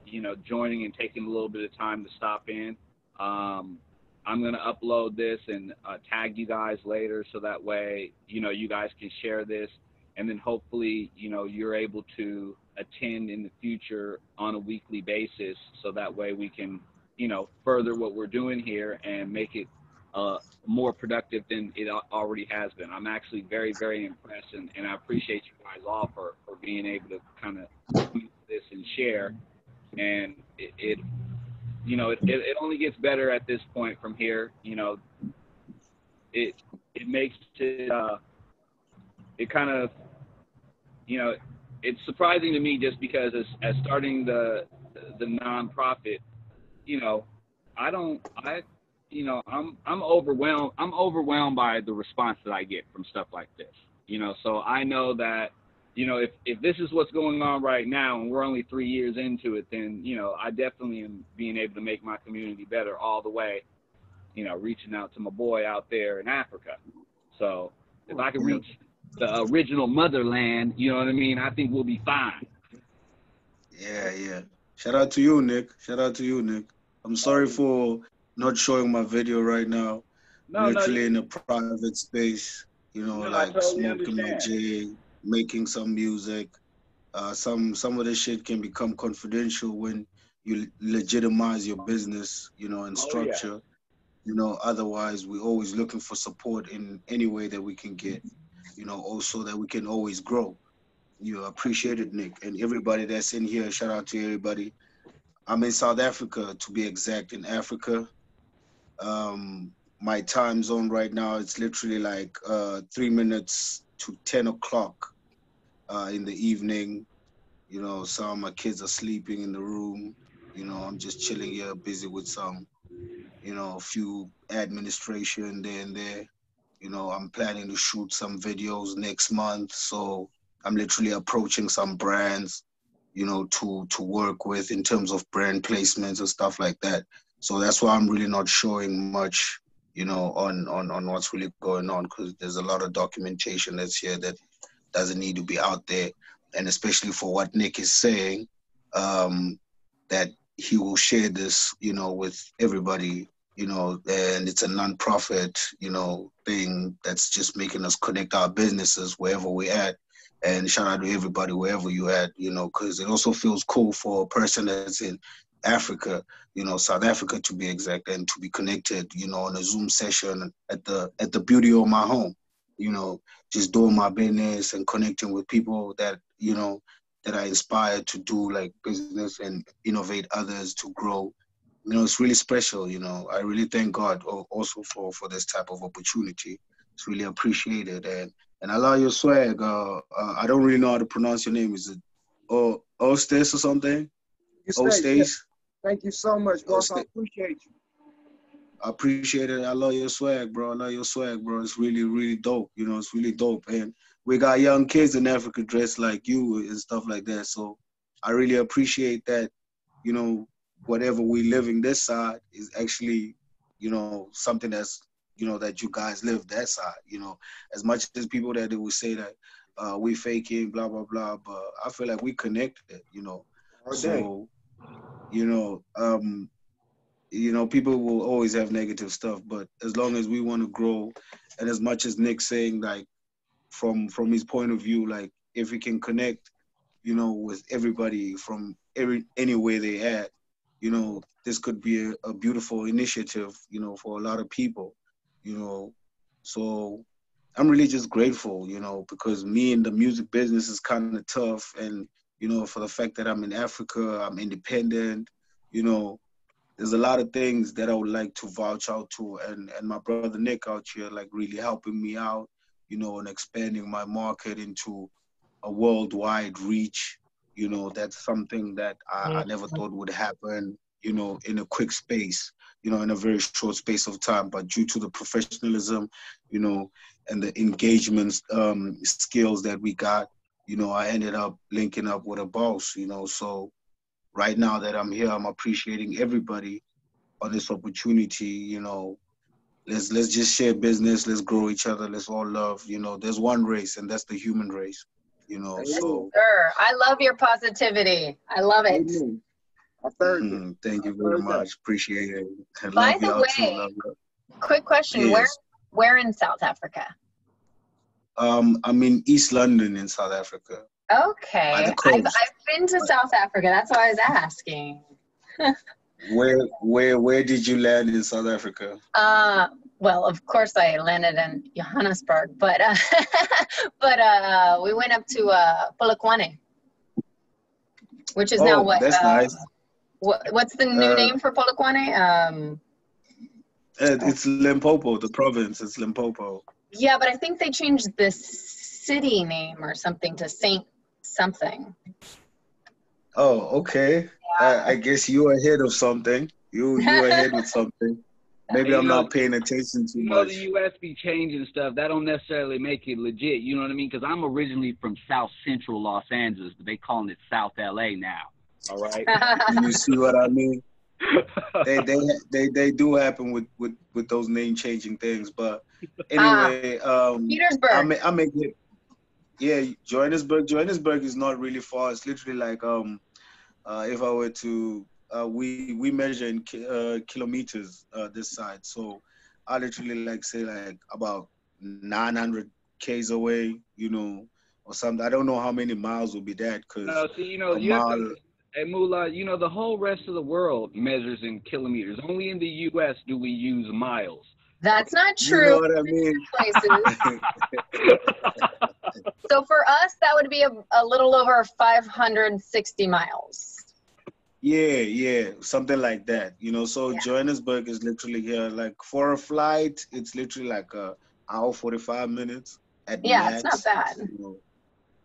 you know joining and taking a little bit of time to stop in. Um, I'm gonna upload this and uh, tag you guys later so that way you know you guys can share this and then hopefully you know you're able to attend in the future on a weekly basis so that way we can you know further what we're doing here and make it uh, more productive than it already has been. I'm actually very, very impressed, and, and I appreciate you guys all for, for being able to kind of this and share. And it, it you know, it, it only gets better at this point from here. You know, it it makes it uh, it kind of you know it's surprising to me just because as, as starting the the nonprofit, you know, I don't I you know, I'm I'm overwhelmed. I'm overwhelmed by the response that I get from stuff like this. You know, so I know that, you know, if if this is what's going on right now and we're only three years into it, then you know, I definitely am being able to make my community better all the way. You know, reaching out to my boy out there in Africa. So if I can reach the original motherland, you know what I mean, I think we'll be fine. Yeah, yeah. Shout out to you, Nick. Shout out to you, Nick. I'm sorry for not showing my video right now. No, Literally no, in a private space, you know, No, like totally smoking my. J, making some music. Uh, some some of the shit can become confidential when you legitimize your business, you know, and Oh, yeah. structure. You know, otherwise we're always looking for support in any way that we can get. You know, also that we can always grow. You appreciate it, Nick, and everybody that's in here. Shout out to everybody. I'm in South Africa, to be exact, in Africa. Um, my time zone right now it's literally like uh, three minutes to ten o'clock uh, in the evening. You know, some of my kids are sleeping in the room. You know, I'm just chilling here, busy with some, you know, a few administration there and there. You know, I'm planning to shoot some videos next month, so I'm literally approaching some brands, you know, to to work with in terms of brand placements and stuff like that. So that's why I'm really not showing much, you know, on on on what's really going on because there's a lot of documentation that's here that doesn't need to be out there, and especially for what Nick is saying, um, that he will share this, you know, with everybody, you know, and it's a non-profit, you know, thing that's just making us connect our businesses wherever we're at. And shout out to everybody wherever you at, you know, because it also feels cool for a person that's in Africa, you know, South Africa to be exact, and to be connected, you know, on a Zoom session at the at the beauty of my home, you know, just doing my business and connecting with people that you know that I inspire to do like business and innovate others to grow. You know, it's really special. You know, I really thank God also for for this type of opportunity. It's really appreciated, and and I love your swag. Uh, uh, I don't really know how to pronounce your name. Is it O Ostes or something? Ostes. Thank you so much, boss. I appreciate you. I appreciate it. I love your swag, bro. I love your swag, bro. It's really, really dope. You know, it's really dope. And we got young kids in Africa dressed like you and stuff like that. So I really appreciate that, you know, whatever we living this side is actually, you know, something that's, you know, that you guys live that side, you know, as much as people that they would say that uh, we faking, blah, blah, blah. But I feel like we connected, you know. Day. So, you know, um, you know, people will always have negative stuff, but as long as we want to grow, and as much as Nick's saying, like, from from his point of view, like, if we can connect, you know, with everybody from every anywhere they at, you know, this could be a, a beautiful initiative, you know, for a lot of people, you know. So I'm really just grateful, you know, because me in the music business is kind of tough, and you know, for the fact that I'm in Africa, I'm independent, you know, there's a lot of things that I would like to vouch out to, and and my brother Nick out here like really helping me out, you know, and expanding my market into a worldwide reach. You know, that's something that I, I never thought would happen. You know, in a quick space, you know, in a very short space of time, but due to the professionalism, you know, and the engagement um, skills that we got, you know, I ended up linking up with a boss. You know, so right now that I'm here, I'm appreciating everybody on this opportunity. You know, let's let's just share business, let's grow each other, let's all love. You know, there's one race, and that's the human race. You know, so Sure. I love your positivity. I love it. Amen. I mm, thank you very much. Appreciate it. I By love the y'all too. way- Love. Quick question. Where where in South Africa? Um, I'm in East London in South Africa. Okay. I've. I've been to South Africa. That's why I was asking. Where where where did you land in South Africa? Uh, well, of course I landed in Johannesburg, but uh, but uh, we went up to uh, Polokwane, which is now Oh, what? that's uh, nice. What, what's the new Uh, name for Polokwane? Um, Uh, It's Limpopo, the province. It's Limpopo. Yeah, but I think they changed the city name or something to Saint something. Oh, okay. I, I guess you are ahead of something. You you ahead with something. maybe I'm know- not paying attention too You know much. the U.S. be changing stuff. That don't necessarily make it legit. You know what I mean? Because I'm originally from South Central Los Angeles, but they calling it South L.A. now. All right. You see what I mean? They they they they do happen with with with those name changing things. But anyway, um, I Petersburg. make I make it. Yeah, Johannesburg. Johannesburg is not really far. It's literally like um, uh, if I were to uh, we we measure in ki- uh, kilometers uh, this side. So I literally like say like about 900 k's away. You know, or something. I don't know how many miles will be that because No, see, you know, a you have to, hey, Moolah, you know, the whole rest of the world measures in kilometers. Only in the U.S. do we use miles. That's not you know true. what I mean. So for us, that would be a, a little over 560 miles. Yeah, yeah, something like that. You know, so Yeah. Johannesburg is literally here. Like for a flight, it's literally like a hour forty five minutes at Yeah, it's not bad. You know,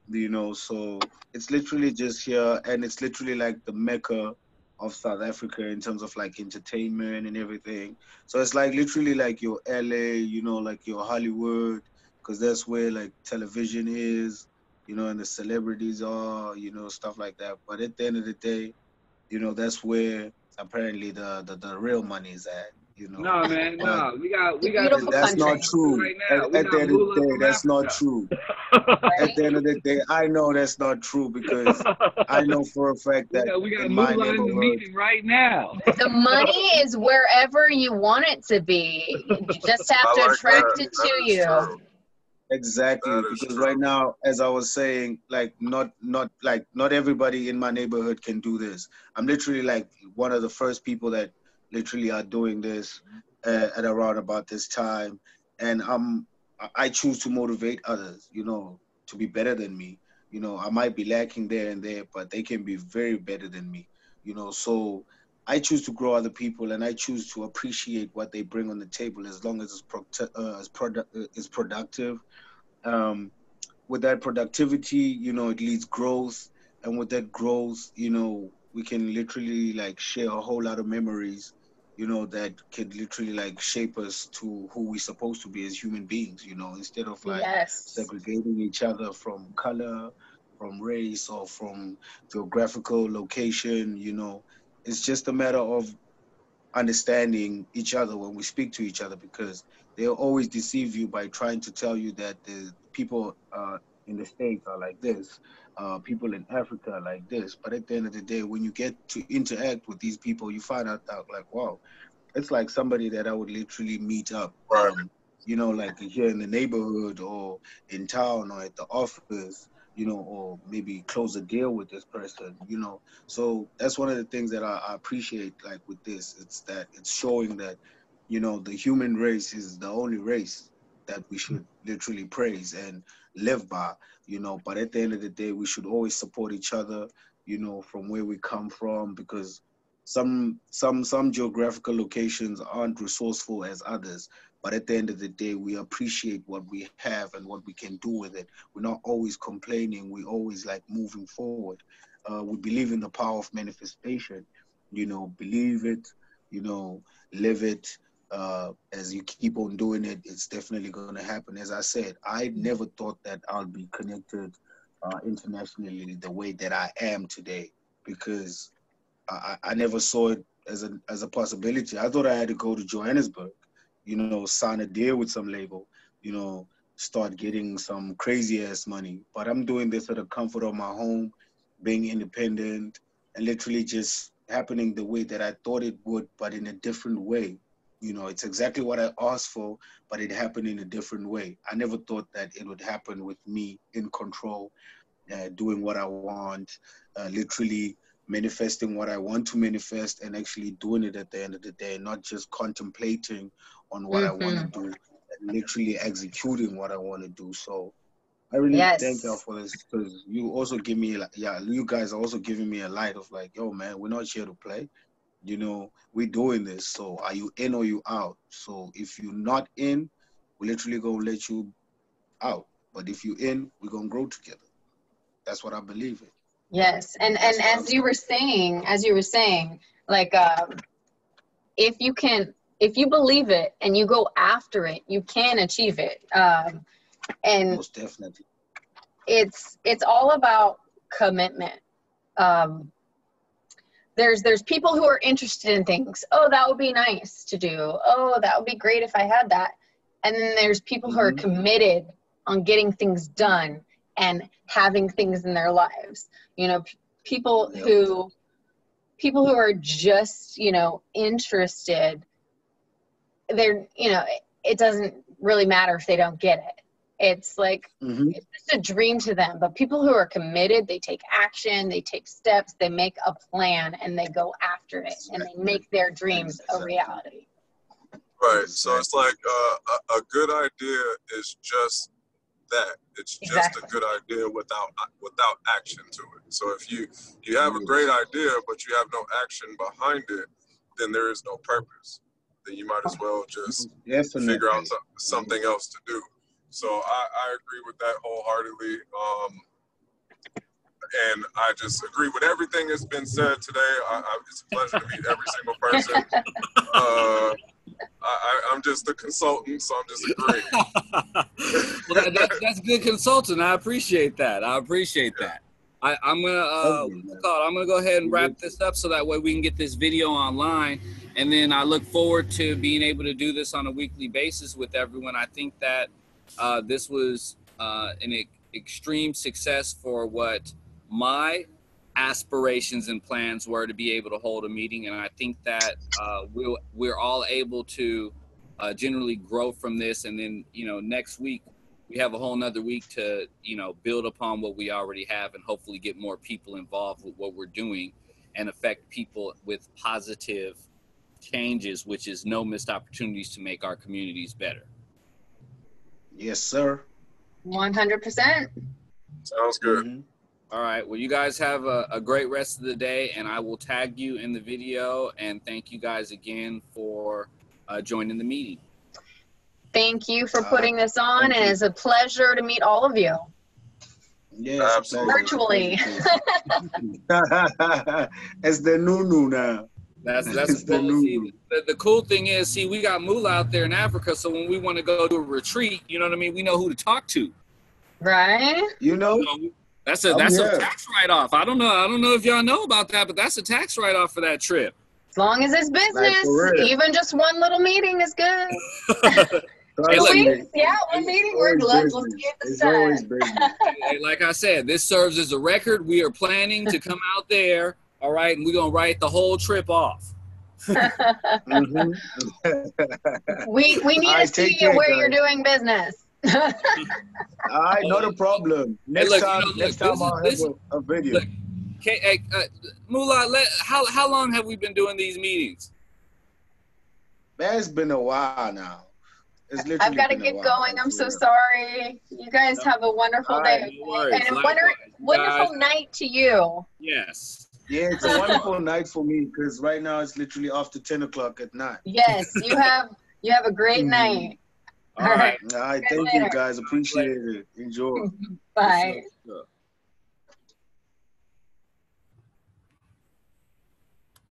you know, so it's literally just here, and it's literally like the mecca of South Africa in terms of like entertainment and everything. So it's like literally like your LA, you know, like your Hollywood, because that's where like television is, you know, and the celebrities are, you know, stuff like that. But at the end of the day, you know, that's where apparently the the, the real money is at. You know, no, man, no. We got, we got. That's not true. Right now, at, at the end of the day, from that's not true. Right? At the end of the day, I know that's not true because I know for a fact we that got, we got in my Moolah in the meeting right now. The money is wherever you want it to be. You just have to like attract that. it That to you. true. exactly because true. right now, as I was saying, like not not like not everybody in my neighborhood can do this. I'm literally like one of the first people that literally are doing this uh, at around about this time, and I'm I choose to motivate others, you know, to be better than me. You know, I might be lacking there and there, but they can be very better than me. You know, so I choose to grow other people, and I choose to appreciate what they bring on the table, as long as it's pro- uh, as produ- uh, is productive. Um, with that productivity, you know, it leads growth, and with that growth, you know, we can literally like share a whole lot of memories, you know, that could literally like shape us to who we're supposed to be as human beings. You know, instead of like Yes. segregating each other from color, from race, or from geographical location. You know, it's just a matter of understanding each other when we speak to each other because they'll always deceive you by trying to tell you that the people uh, in the states are like this, uh, people in Africa are like this. But at the end of the day, when you get to interact with these people, you find out that like, wow, it's like somebody that I would literally meet up. Um, you know, like here in the neighborhood or in town or at the office, you know, or maybe close a deal with this person, you know. So that's one of the things that I, I appreciate, like with this. It's that it's showing that, you know, the human race is the only race that we should literally praise and live by, you know. But at the end of the day, we should always support each other, you know, from where we come from, because some some some geographical locations aren't resourceful as others. But at the end of the day, we appreciate what we have and what we can do with it. We're not always complaining. We always like moving forward. Uh, we believe in the power of manifestation. You know, believe it. You know, live it. Uh, as you keep on doing it, it's definitely going to happen. As I said, I never thought that I'll be connected uh, internationally the way that I am today because I, I never saw it as a as a possibility. I thought I had to go to Johannesburg, you know, sign a deal with some label, you know, start getting some crazy ass money. But I'm doing this at the comfort of my home, being independent, and literally just happening the way that I thought it would, but in a different way. You know, it's exactly what I asked for, but it happened in a different way. I never thought that it would happen with me in control, uh, doing what I want, uh, literally manifesting what I want to manifest and actually doing it at the end of the day, not just contemplating on what I want to do and literally executing what I want to do. So I really Yes. thank y'all for this because you also give me like yeah, you guys are also giving me a light of like, yo man, we're not here to play. You know, we're doing this. So are you in or you out? So if you're not in, we literally gonna let you out. But if you're in, we're gonna grow together. That's what I believe in. Yes, and and That's as you were saying, as you were saying, like um, if you can if you believe it and you go after it, you can achieve it. Um, and Most definitely. it's it's all about commitment. Um, there's there's people who are interested in things. Oh, that would be nice to do. Oh, that would be great if I had that. And then there's people who are Mhm. committed on getting things done and having things in their lives. You know, p- people who people who are just you know interested. They're you know it, it doesn't really matter if they don't get it. It's like hmm it's just a dream to them. But people who are committed, they take action, they take steps, they make a plan, and they go after it, and they make their dreams a reality. Right. So it's like uh, a, a good idea is just that. It's just Exactly. a good idea without without action to it. So if you you have a great idea but you have no action behind it, then there is no purpose. Then you might as well just Definitely. figure out some, something else to do. So I, I agree with that wholeheartedly. Um, and I just agree with everything that's been said today. I, I, it's a pleasure to meet every single person. Uh, I, I, I'm just a consultant, so I'm just agreeing. well, that, that, that's good consulting. I appreciate that. I appreciate that. I, I'm gonna uh, Okay, what's it I'm gonna go ahead and wrap this up so that way we can get this video online, and then I look forward to being able to do this on a weekly basis with everyone. I think that uh, this was uh, an e- extreme success for what my aspirations and plans were to be able to hold a meeting, and I think that uh, we'll, we're all able to uh, generally grow from this, and then you know next week we have a whole nother week to you know build upon what we already have and hopefully get more people involved with what we're doing and affect people with positive changes which is no missed opportunities to make our communities better Yes, sir. 100%. Sounds good. Mhm. all right well you guys have a, a great rest of the day and i will tag you in the video and thank you guys again for uh, joining the meeting Thank you for Uh, putting this on, and it's a pleasure to meet all of you. Yes, Absolutely. Virtually. it's the new new now. That's that's the cool. new the, the cool thing is, see, we got Moolah out there in Africa, so when we want to go to a retreat, you know what I mean, we know who to talk to. Right? You know? So that's a I'm that's here. a tax write off. I don't know. I don't know if y'all know about that, but that's a tax write off for that trip. As long as it's business, for real. even just one little meeting is good. Hey, look, yeah, one meeting, we're Always let's, let's business. get this It's always done. business. Hey, like I said, this serves as a record. We are planning to come out there, all right, and we're gonna write the whole trip off. Mhm. we we need All to see you care, where you're doing business. All right, not a problem. Next look, you time, know, look, next time this is- I'll have a, a video. look, Okay, hey, uh, Moolah, let, how how long have we been doing these meetings? Man, it's been a while now. It's literally I've got to get going. I'm so sorry. You guys have a wonderful All day right, No and a Likewise, wonder, wonderful guys- night to you. Yes. Yeah, it's a wonderful night for me because right now it's literally after 10 o'clock at night. Yes, you have you have a great Mhm. night. All right. All right, thank you guys. Appreciate it. Enjoy. Bye.